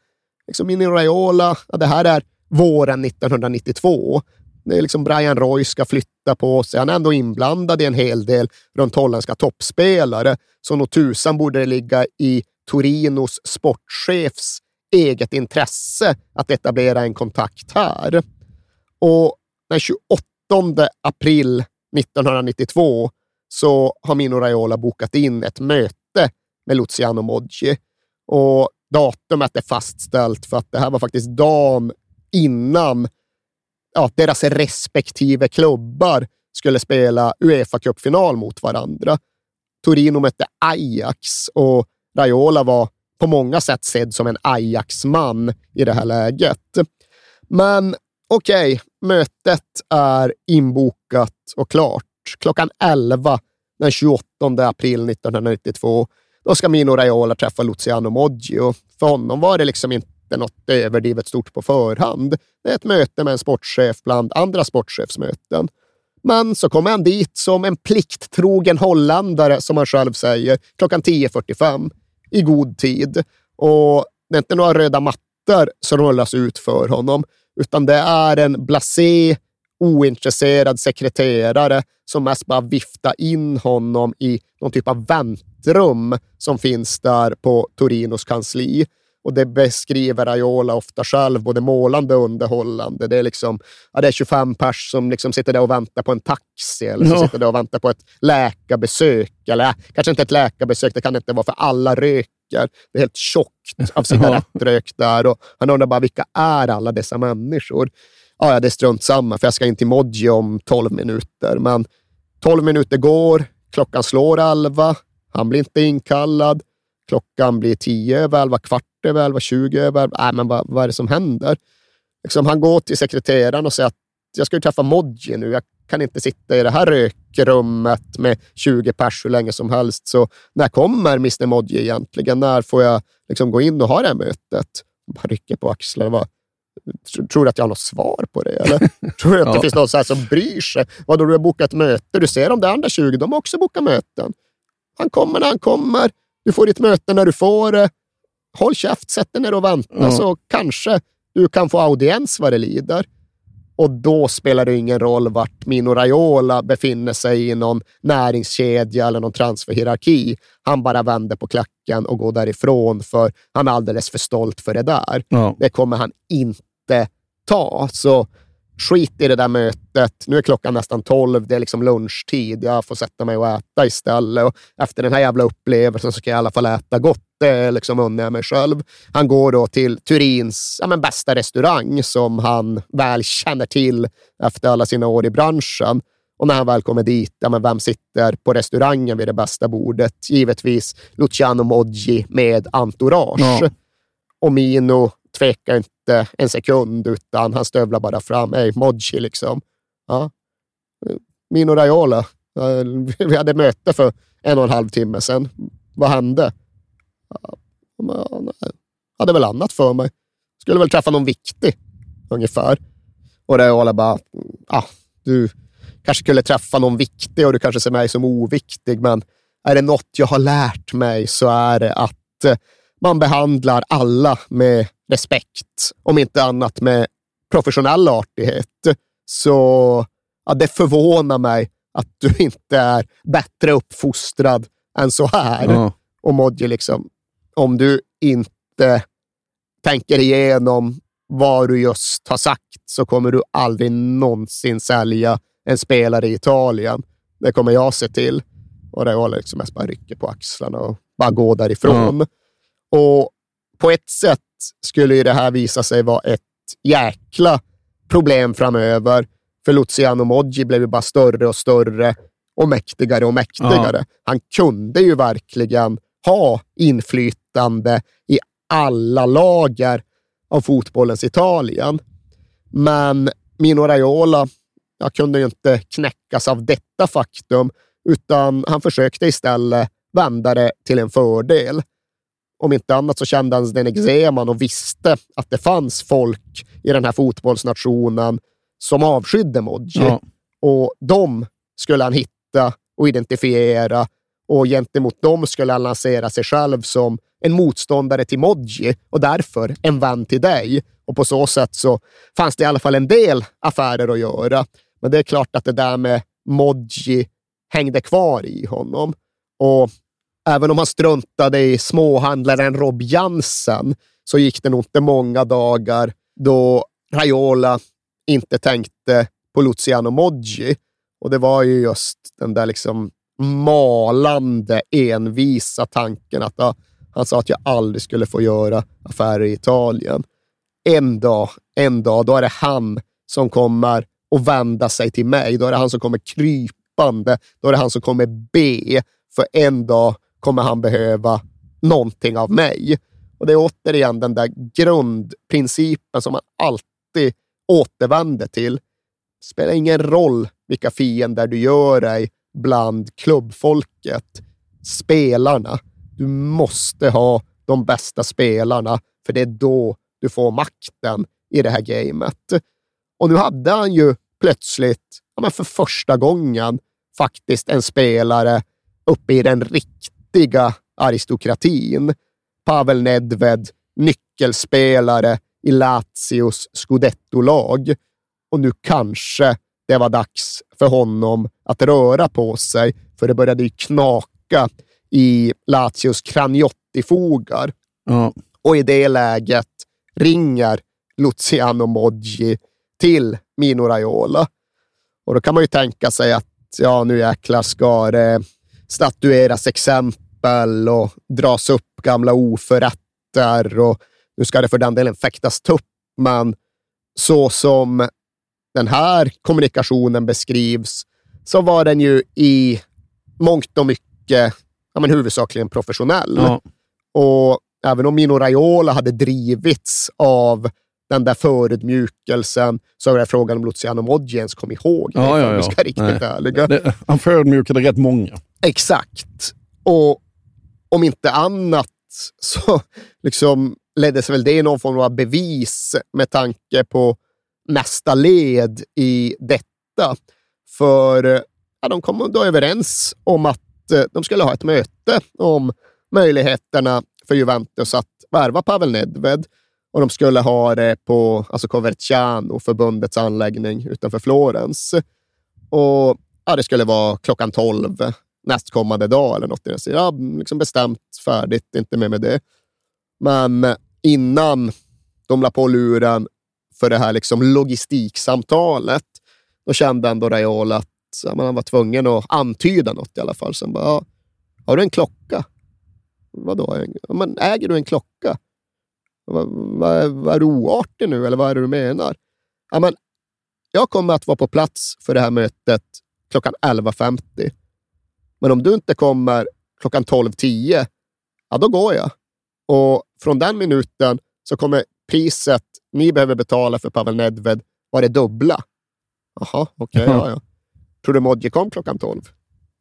[SPEAKER 6] Liksom Mino Raiola, ja, det här är våren 1992. Det är liksom Brian Roy ska flytta på sig. Han är ändå inblandad i en hel del runt holländska toppspelare. Så nog tusan borde det ligga i Torinos sportchefs eget intresse att etablera en kontakt här. Och den 28 april 1992 så har Mino Raiola bokat in ett möte med Luciano Moggi. Och datumet är fastställt för att det här var faktiskt dagen innan ja, deras respektive klubbar skulle spela Uefa-cupfinal mot varandra. Torino mötte Ajax och Raiola var på många sätt sedd som en Ajax-man i det här läget. Men okej, mötet är inbokat och klart. Klockan 11 den 28 april 1992. Då ska Mino Raiola träffa Luciano Moggio. för honom var det liksom inte något överdrivet stort på förhand. Det är ett möte med en sportchef bland andra sportchefsmöten. Men så kommer han dit som en plikttrogen holländare, som han själv säger, klockan 10.45 i god tid. Och det är inte några röda mattor som rullas ut för honom, utan det är en blasé ointresserad sekreterare som mest bara viftar in honom i någon typ av väntrum som finns där på Torinos kansli. Och det beskriver Raiola ofta själv, både målande och underhållande. Det är, liksom, ja, det är 25 pers som liksom sitter där och väntar på en taxi eller som
[SPEAKER 5] Ja.
[SPEAKER 6] sitter där och väntar på ett läkarbesök. Eller äh, kanske inte ett läkarbesök, det kan inte vara för alla röker. Det är helt tjockt av cigarettrök där och han undrar bara vilka är alla dessa människor? Ja, ja, det är strunt samma för jag ska in till Modji om 12 minuter. Men 12 minuter går, klockan slår 11, han blir inte inkallad. Klockan blir 10 över 11, kvart över 11, 20 över 11. Nej, men vad, vad är det som händer? Liksom, han går till sekreteraren och säger att jag ska ju träffa Modji nu. Jag kan inte sitta i det här rökrummet med 20 pers hur länge som helst. Så när kommer Mr Modji egentligen? När får jag liksom gå in och ha det här mötet? Han bara rycker på axlarna. Bara, "Tr- Tror du att jag har något svar på det? Eller? Tror du att det
[SPEAKER 5] Ja.
[SPEAKER 6] finns någon så här som bryr sig? Vadå, du har bokat möte? Du ser de andra 20, de har också bokat möten. Han kommer när han kommer. Du får ditt möte när du får det. Håll käft, sätt dig ner och vänta
[SPEAKER 5] Ja.
[SPEAKER 6] så kanske du kan få audiens vad det lider. Och då spelar det ingen roll vart Mino Raiola befinner sig i någon näringskedja eller någon transferhierarki. Han bara vänder på klacken och går därifrån för han är alldeles för stolt för det där.
[SPEAKER 5] Ja.
[SPEAKER 6] Det kommer han inte ta. Så skit i det där mötet. Nu är klockan nästan tolv, det är liksom lunchtid. Jag får sätta mig och äta istället. Och efter den här jävla upplevelsen så ska jag i alla fall äta gott. Det liksom unnar jag mig själv. Han går då till Turins ja, men bästa restaurang som han väl känner till efter alla sina år i branschen. Och när han väl kommer dit, ja, men vem sitter på restaurangen vid det bästa bordet? Givetvis Luciano Moggi med entourage.
[SPEAKER 5] Ja.
[SPEAKER 6] Och Mino tvekar inte en sekund, utan han stövlar bara fram. Hej, Moggi liksom. Ja. Mino Raiola. Vi hade möte för en och en halv timme sedan. Vad hände? Ja, men, nej. hade väl annat för mig. Skulle väl träffa någon viktig, ungefär. Och Raiola bara, ah, du kanske skulle träffa någon viktig och du kanske ser mig som oviktig, men är det något jag har lärt mig så är det att eh, man behandlar alla med respekt, om inte annat med professionell artighet. Så ja, det förvånar mig att du inte är bättre uppfostrad än så här.
[SPEAKER 5] Ja.
[SPEAKER 6] Och Modji, liksom, om du inte tänker igenom vad du just har sagt så kommer du aldrig någonsin sälja en spelare i Italien. Det kommer jag se till. Och Raiola liksom mest bara rycker på axlarna och bara går därifrån. Och på ett sätt skulle ju det här visa sig vara ett jäkla problem framöver. För Luciano Moggi blev ju bara större och större och mäktigare och mäktigare. Han kunde ju verkligen ha inflytande i alla lager av fotbollens Italien. Men Mino Raiola jag kunde ju inte knäckas av detta faktum, utan han försökte istället vända det till en fördel. Om inte annat så kände han den exeman och visste att det fanns folk i den här fotbollsnationen som avskydde Modji.
[SPEAKER 5] Ja.
[SPEAKER 6] Och de skulle han hitta och identifiera och gentemot dem skulle han lansera sig själv som en motståndare till Modji och därför en vän till dig. Och på så sätt så fanns det i alla fall en del affärer att göra. Men det är klart att det där med Modji hängde kvar i honom. Och även om han struntade i småhandlaren Rob Jansen så gick det nog inte många dagar då Raiola inte tänkte på Luciano Moggi. Och det var ju just den där liksom malande, envisa tanken att ja, han sa att jag aldrig skulle få göra affärer i Italien. En dag, en dag, då är det han som kommer att vända sig till mig. Då är det han som kommer krypande. Då är det han som kommer be. För en dag kommer han behöva någonting av mig. Och det är återigen den där grundprincipen som man alltid återvänder till. Det spelar ingen roll vilka fiender du gör dig bland klubbfolket. Spelarna. Du måste ha de bästa spelarna, för det är då du får makten i det här gamet. Och nu hade han ju plötsligt, ja, men för första gången, faktiskt en spelare uppe i den riktiga aristokratin. Pavel Nedved, nyckelspelare i Lazios scudetto-lag. Och nu kanske det var dags för honom att röra på sig, för det började ju knaka i Lazios Craniotti-fogar.
[SPEAKER 5] Ja.
[SPEAKER 6] Och i det läget ringer Luciano Moggi till Mino Raiola. Och då kan man ju tänka sig att ja, nu jäklar ska det statueras exempel och dras upp gamla oförrätter och nu ska det för den delen fäktas tupp. Men så som den här kommunikationen beskrivs så var den ju i mångt och mycket ja, men huvudsakligen professionell.
[SPEAKER 5] Ja.
[SPEAKER 6] Och även om Mino Raiola hade drivits av den där förödmjukelsen så är det frågan om Luciano Moggi ens kom ihåg
[SPEAKER 5] Ja,
[SPEAKER 6] om
[SPEAKER 5] ja,
[SPEAKER 6] vi
[SPEAKER 5] ja.
[SPEAKER 6] ska riktigt
[SPEAKER 5] Nej.
[SPEAKER 6] ärliga.
[SPEAKER 5] Det, han förödmjukade rätt många.
[SPEAKER 6] Exakt. Och om inte annat så liksom leddes väl det i någon form av bevis med tanke på nästa led i detta. För ja, de kom då överens om att eh, de skulle ha ett möte om möjligheterna för Juventus att värva Pavel Nedved och de skulle ha det på alltså Coverciano, förbundets anläggning utanför Florens. Och ja, det skulle vara klockan 12 nästkommande dag eller något. Så den. Ja, liksom bestämt, färdigt, inte mer med det. Men eh, innan de la på luren för det här liksom logistiksamtalet, då kände ändå Raiola att ja, man han var tvungen att antyda något i alla fall. Sen bara, ja, har du en klocka? Vadå? Ja, men äger du en klocka? Vad va, va, är du oartig nu eller vad är det du menar? Ja, men jag kommer att vara på plats för det här mötet klockan 11.50. Men om du inte kommer klockan 12.10, ja då går jag. Och från den minuten så kommer priset ni behöver betala för Pavel Nedved vara det dubbla. Jaha, okej. ja, ja. Tror du Modje kom klockan 12?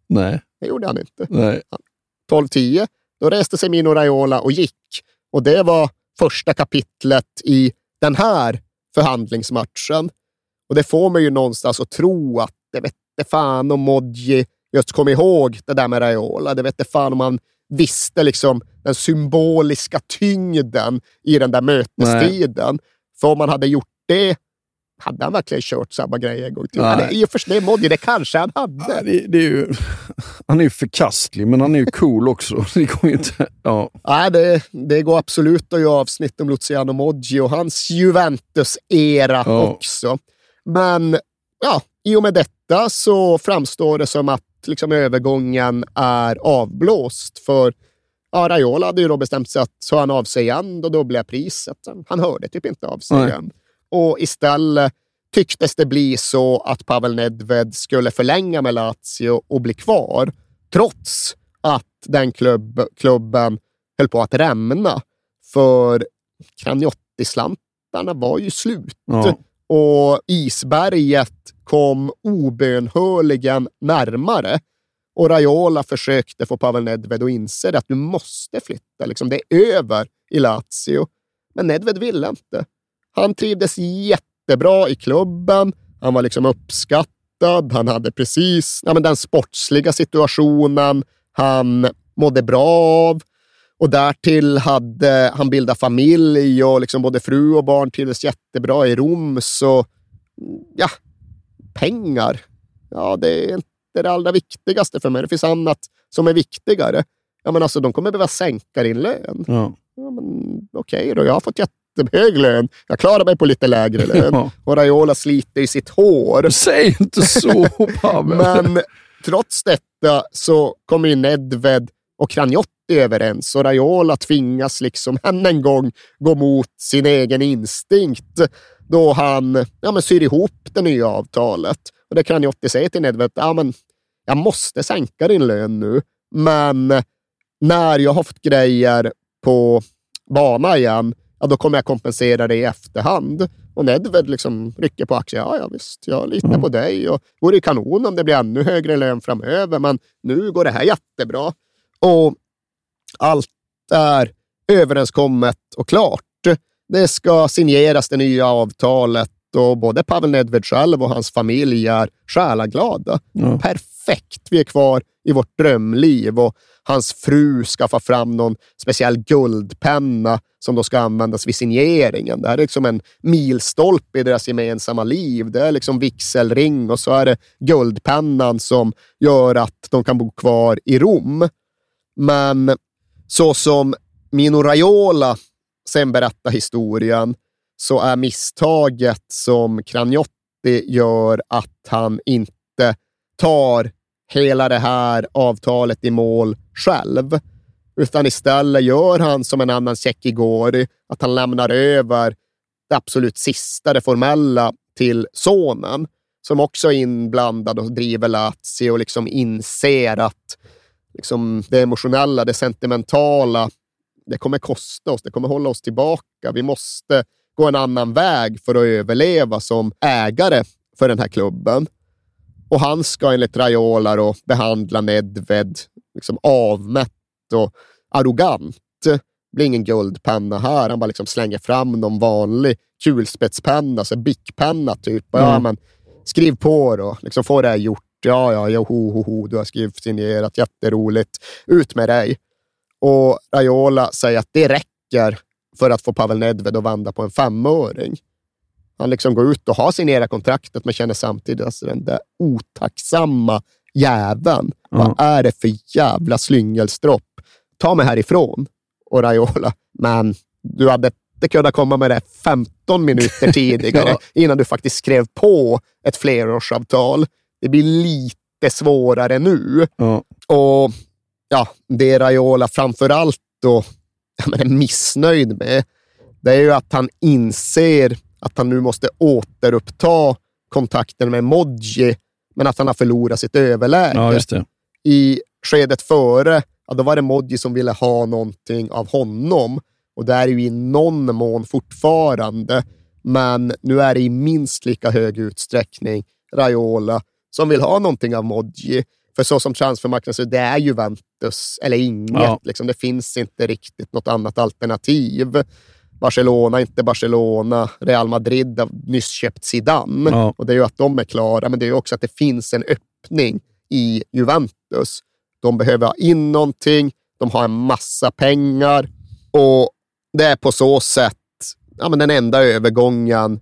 [SPEAKER 5] Nej.
[SPEAKER 6] Det gjorde han inte.
[SPEAKER 5] Nej.
[SPEAKER 6] 12.10, då reste sig Mino Raiola och gick. Och det var första kapitlet i den här förhandlingsmatchen. Och det får mig ju någonstans att tro att det vette fan om Modji just kom ihåg det där med Raiola. Det vette fan om han visste liksom den symboliska tyngden i den där mötestiden. För om man hade gjort det hade han verkligen kört samma grej en gång till?
[SPEAKER 5] Nej.
[SPEAKER 6] Ja, det- I och för sig, Modji, det kanske han hade.
[SPEAKER 5] Det, det är ju, han är ju förkastlig, men han är ju cool också. Det går inte... Ja.
[SPEAKER 6] Nej, det, det går absolut att göra avsnitt om Luciano Moggi och hans Juventus-era
[SPEAKER 5] Ja.
[SPEAKER 6] också. Men ja, i och med detta så framstår det som att liksom, övergången är avblåst. För ja, Raiola hade ju då bestämt sig att så han av sig igen, då dubblar jag priset. Han hörde typ inte av sig
[SPEAKER 5] Nej.
[SPEAKER 6] igen. Och istället tycktes det bli så att Pavel Nedved skulle förlänga med Lazio och bli kvar, trots att den klubb, klubben höll på att rämna. För Craniotti-slantarna var ju slut.
[SPEAKER 5] Ja.
[SPEAKER 6] Och isberget kom obönhörligen närmare. Och Raiola försökte få Pavel Nedved att inse att du måste flytta. Liksom, det är över i Lazio. Men Nedved ville inte. Han trivdes jättebra i klubben. Han var liksom uppskattad. Han hade precis ja, men den sportsliga situationen han mådde bra av. Och därtill hade han bildat familj och liksom både fru och barn trivdes jättebra i Rom. Så ja, pengar. Ja, det är inte det allra viktigaste för mig. Det finns annat som är viktigare. Ja, men alltså, de kommer behöva sänka din lön.
[SPEAKER 5] Ja.
[SPEAKER 6] Ja, Okej då, jag har fått jättehög lön. Jag klarar mig på lite lägre lön.
[SPEAKER 5] Ja.
[SPEAKER 6] Och Raiola sliter i sitt hår.
[SPEAKER 5] Säg inte så, Pavel.
[SPEAKER 6] Men trots detta så kommer ju Nedved och Craniotti överens och Raiola tvingas liksom än en gång gå mot sin egen instinkt då han ja, men syr ihop det nya avtalet. Och det Craniotti säger till Nedved, ja, men jag måste sänka din lön nu, men när jag har fått grejer på bana igen, ja, då kommer jag kompensera det i efterhand. Och Nedved liksom rycker på axeln. Ja, ja, visst, jag litar på dig. Och det vore kanon om det blir ännu högre lön framöver, men nu går det här jättebra. Och allt är överenskommet och klart. Det ska signeras det nya avtalet och både Pavel Nedved själv och hans familj är själaglada.
[SPEAKER 5] Ja.
[SPEAKER 6] perfekt. Vi är kvar i vårt drömliv och hans fru skaffar fram någon speciell guldpenna som då ska användas vid signeringen. Det här är liksom en milstolpe i deras gemensamma liv. Det är liksom vigselring och så är det guldpennan som gör att de kan bo kvar i Rom. Men så som Mino Raiola sen berättar historien så är misstaget som Kranjotti gör att han inte tar hela det här avtalet i mål själv. Utan istället gör han som en annan Tjeckigori, att han lämnar över det absolut sista, det formella, till sonen som också är inblandad och driver Lazio och liksom inser att liksom det emotionella, det sentimentala, det kommer kosta oss, det kommer hålla oss tillbaka. Vi måste gå en annan väg för att överleva som ägare för den här klubben. Och han ska enligt Raiola då behandla Nedved liksom avmätt och arrogant. Det blir ingen guldpenna här. Han bara liksom slänger fram någon vanlig kulspetspenna, alltså bickpenna typ. Ja,
[SPEAKER 5] Mm.
[SPEAKER 6] men skriv på då. Liksom få det här gjort. Ja, ja, ja, ho, ho, ho. Du har skrivit signerat. Jätteroligt. Ut med dig. Och Raiola säger att det räcker för att få Pavel Nedved att vända på en femöring. Han liksom går ut och har signerat kontraktet, men känner samtidigt att den där otacksamma jäveln. Vad är det för jävla slyngelstropp? Ta mig härifrån. Och Raiola, men du hade inte kunnat komma med det 15 minuter tidigare
[SPEAKER 5] Ja.
[SPEAKER 6] innan du faktiskt skrev på ett flerårsavtal. Det blir lite svårare nu.
[SPEAKER 5] Ja.
[SPEAKER 6] Och ja, det Raiola framför allt då men är missnöjd med, det är ju att han inser att han nu måste återuppta kontakten med Modji, men att han har förlorat sitt överläge.
[SPEAKER 5] Ja.
[SPEAKER 6] I skedet före, ja, då var det Modji som ville ha någonting av honom. Och det är ju i någon mån fortfarande, men nu är det i minst lika hög utsträckning Raiola som vill ha någonting av Modji. För så som transfermarknaden ser det är Juventus eller inget.
[SPEAKER 5] Ja.
[SPEAKER 6] Liksom, det finns inte riktigt något annat alternativ. Barcelona, inte Barcelona. Real Madrid har nyss köpt Zidane.
[SPEAKER 5] Ja.
[SPEAKER 6] Och det är ju att de är klara, men det är också att det finns en öppning i Juventus. De behöver ha in någonting, de har en massa pengar och det är på så sätt ja, men den enda övergången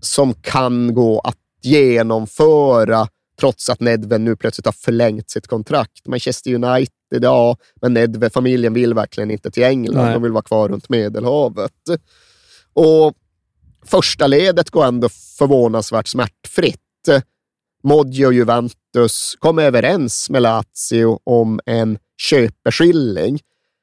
[SPEAKER 6] som kan gå att genomföra trots att Nedved nu plötsligt har förlängt sitt kontrakt. Manchester United, ja, men Nedved-familjen vill verkligen inte till England.
[SPEAKER 5] Nej.
[SPEAKER 6] De vill vara kvar runt Medelhavet. Och första ledet går ändå förvånansvärt smärtfritt. Modji och Juventus kom överens med Lazio om en köpeskilling.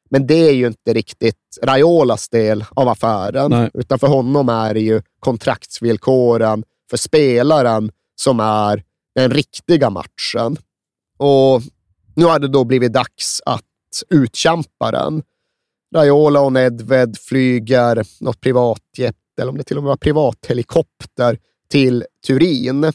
[SPEAKER 6] Men det är ju inte riktigt Raiolas del av affären,
[SPEAKER 5] Nej.
[SPEAKER 6] utan för honom är det ju kontraktsvillkoren för spelaren som är den riktiga matchen. Och nu har det då blivit dags att utkämpa den. Raiola och Nedved flyger något privatjet, eller om det till och med var privathelikopter, till Turin.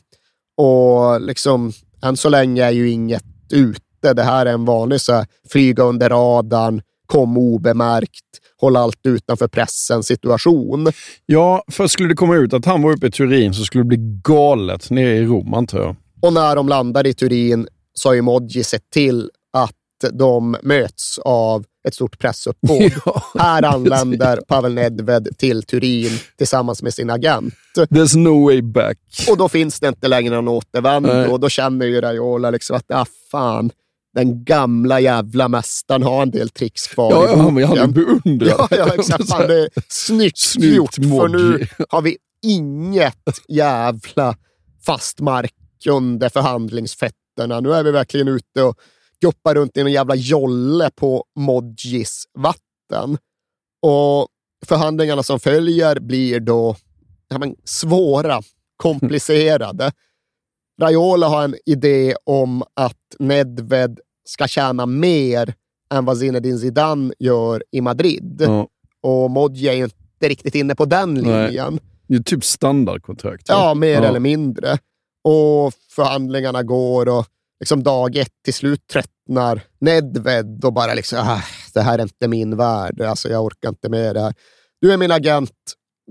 [SPEAKER 6] Och liksom, än så länge är ju inget ute. Det här är en vanlig så här, flyga under radarn, kom obemärkt, hålla allt utanför pressen situation.
[SPEAKER 5] Ja, för skulle det komma ut att han var uppe i Turin så skulle det bli galet nere i Rom, antar jag.
[SPEAKER 6] Och när de landar i Turin så har ju Modji sett till att de möts av ett stort pressuppbåd. Här anländer Pavel Nedved till Turin tillsammans med sin agent.
[SPEAKER 5] There's no way back.
[SPEAKER 6] Och då finns det inte längre någon återvändo och då känner ju Raiola liksom att, ah fan, den gamla jävla mästaren har en del tricks kvar
[SPEAKER 5] Ja,
[SPEAKER 6] i
[SPEAKER 5] ja, han han
[SPEAKER 6] boken.
[SPEAKER 5] beundrad.
[SPEAKER 6] Ja, ja exakt. Fan, det är snyggt,
[SPEAKER 5] Snyggt,
[SPEAKER 6] gjort, för nu har vi inget jävla fast mark under förhandlingsfetterna. Nu är vi verkligen ute och guppar runt i en jävla jolle på Modjis vatten. Och förhandlingarna som följer blir då ja, men, svåra, komplicerade. Raiola har en idé om att Nedved ska tjäna mer än vad Zinedine Zidane gör i Madrid.
[SPEAKER 5] Ja.
[SPEAKER 6] Och Modji är inte riktigt inne på den
[SPEAKER 5] Nej.
[SPEAKER 6] linjen.
[SPEAKER 5] Det är typ standardkontrakt. va?
[SPEAKER 6] Ja, mer
[SPEAKER 5] Ja.
[SPEAKER 6] eller mindre. Och förhandlingarna går och liksom dag ett till slut tröttnar Nedved och bara liksom, ah, det här är inte min värld. Alltså, jag orkar inte med det här. Du är min agent.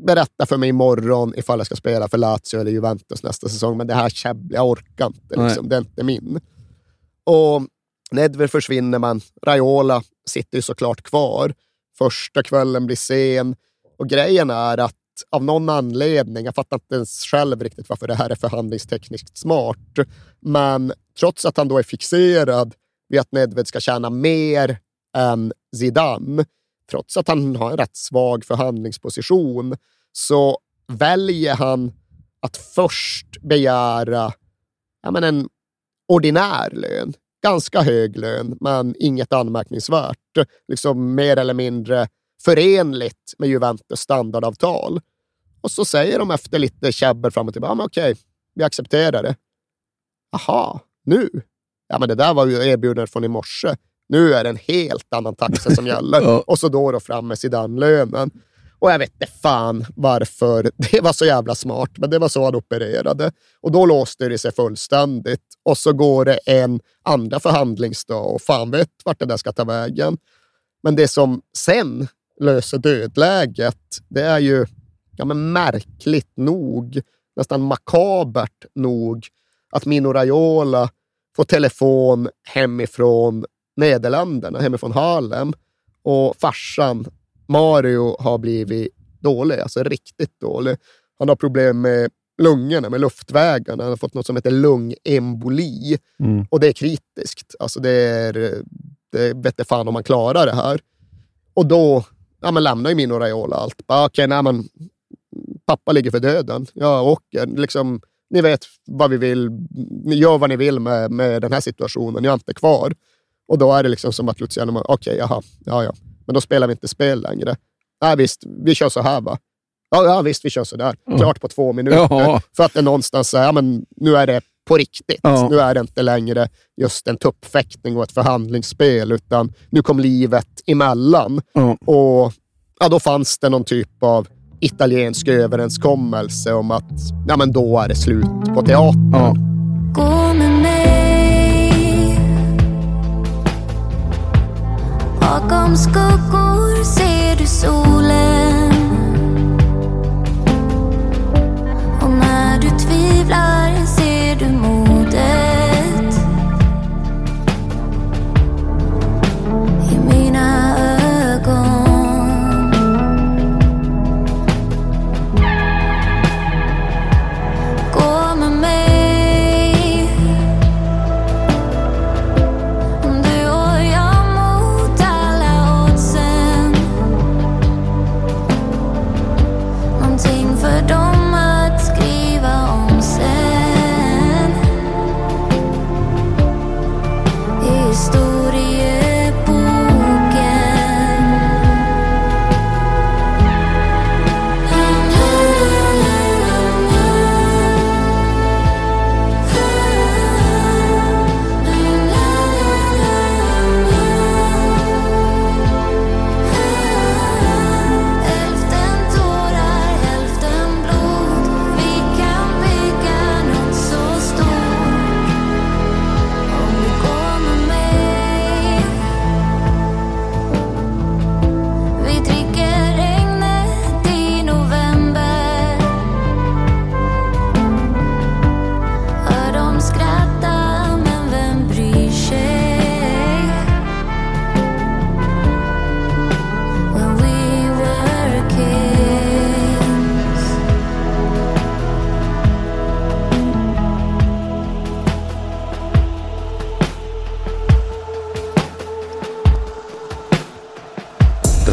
[SPEAKER 6] Berätta för mig imorgon ifall jag ska spela för Lazio eller Juventus nästa säsong, men det här käbbel, jag orkar inte. Liksom. Det är inte min. Och Nedved försvinner, men Raiola sitter ju såklart kvar. Första kvällen blir sen och grejen är att av någon anledning, jag fattar inte ens själv riktigt varför det här är förhandlingstekniskt smart, men trots att han då är fixerad vid att Nedved ska tjäna mer än Zidane, trots att han har en rätt svag förhandlingsposition, så väljer han att först begära ja, men en ordinär lön. Ganska hög lön, men inget anmärkningsvärt. Liksom mer eller mindre förenligt med Juventus standardavtal. Och så säger de efter lite käbbel fram och tillbaka, ja, okej, vi accepterar det. Aha, nu? Ja, men det där var ju erbjudandet från i morse. Nu är det en helt annan taxa som gäller. ja. Och så då, då fram med Zidane-lönen. Och jag vet inte fan varför det var så jävla smart, men det var så han opererade. Och då låste det sig fullständigt. Och så går det en andra förhandlingsdag och fan vet vart det där ska ta vägen. Men det som sen löser dödläget, det är ju ja, men märkligt nog, nästan makabert nog, att Mino Raiola får telefon hemifrån Nederländerna, hemifrån Harlem. Och farsan, Mario, har blivit dålig, alltså riktigt dålig. Han har problem med lungorna, med luftvägarna. Han har fått något som heter lungemboli. Mm. Och det är kritiskt. Alltså det är, det vet fan om man klarar det här. Och då ja, men lämnar ju Mino Raiola allt. Okej, okay, nej, men pappa ligger för döden. Jag åker. Liksom, ni vet vad vi vill. Ni gör vad ni vill med, med den här situationen. Jag är inte kvar. Och då är det liksom som att Luciano, okej, okay, jaha, ja, ja. Men då spelar vi inte spel längre. Nej, visst, vi kör så här va. Ja, ja visst, vi kör så där. Mm. Klart på två minuter. Ja. För att det någonstans är, ja, men nu är det på riktigt. Ja. Nu är det inte längre just en tuppfäktning och ett förhandlingsspel, utan nu kom livet emellan. Ja. Och ja, då fanns det någon typ av italiensk överenskommelse om att ja, men då är det slut på teatern. Ja. Gå med mig Bakom skuggor ser du solen Och när du tvivlar ser du modet? I mina ögon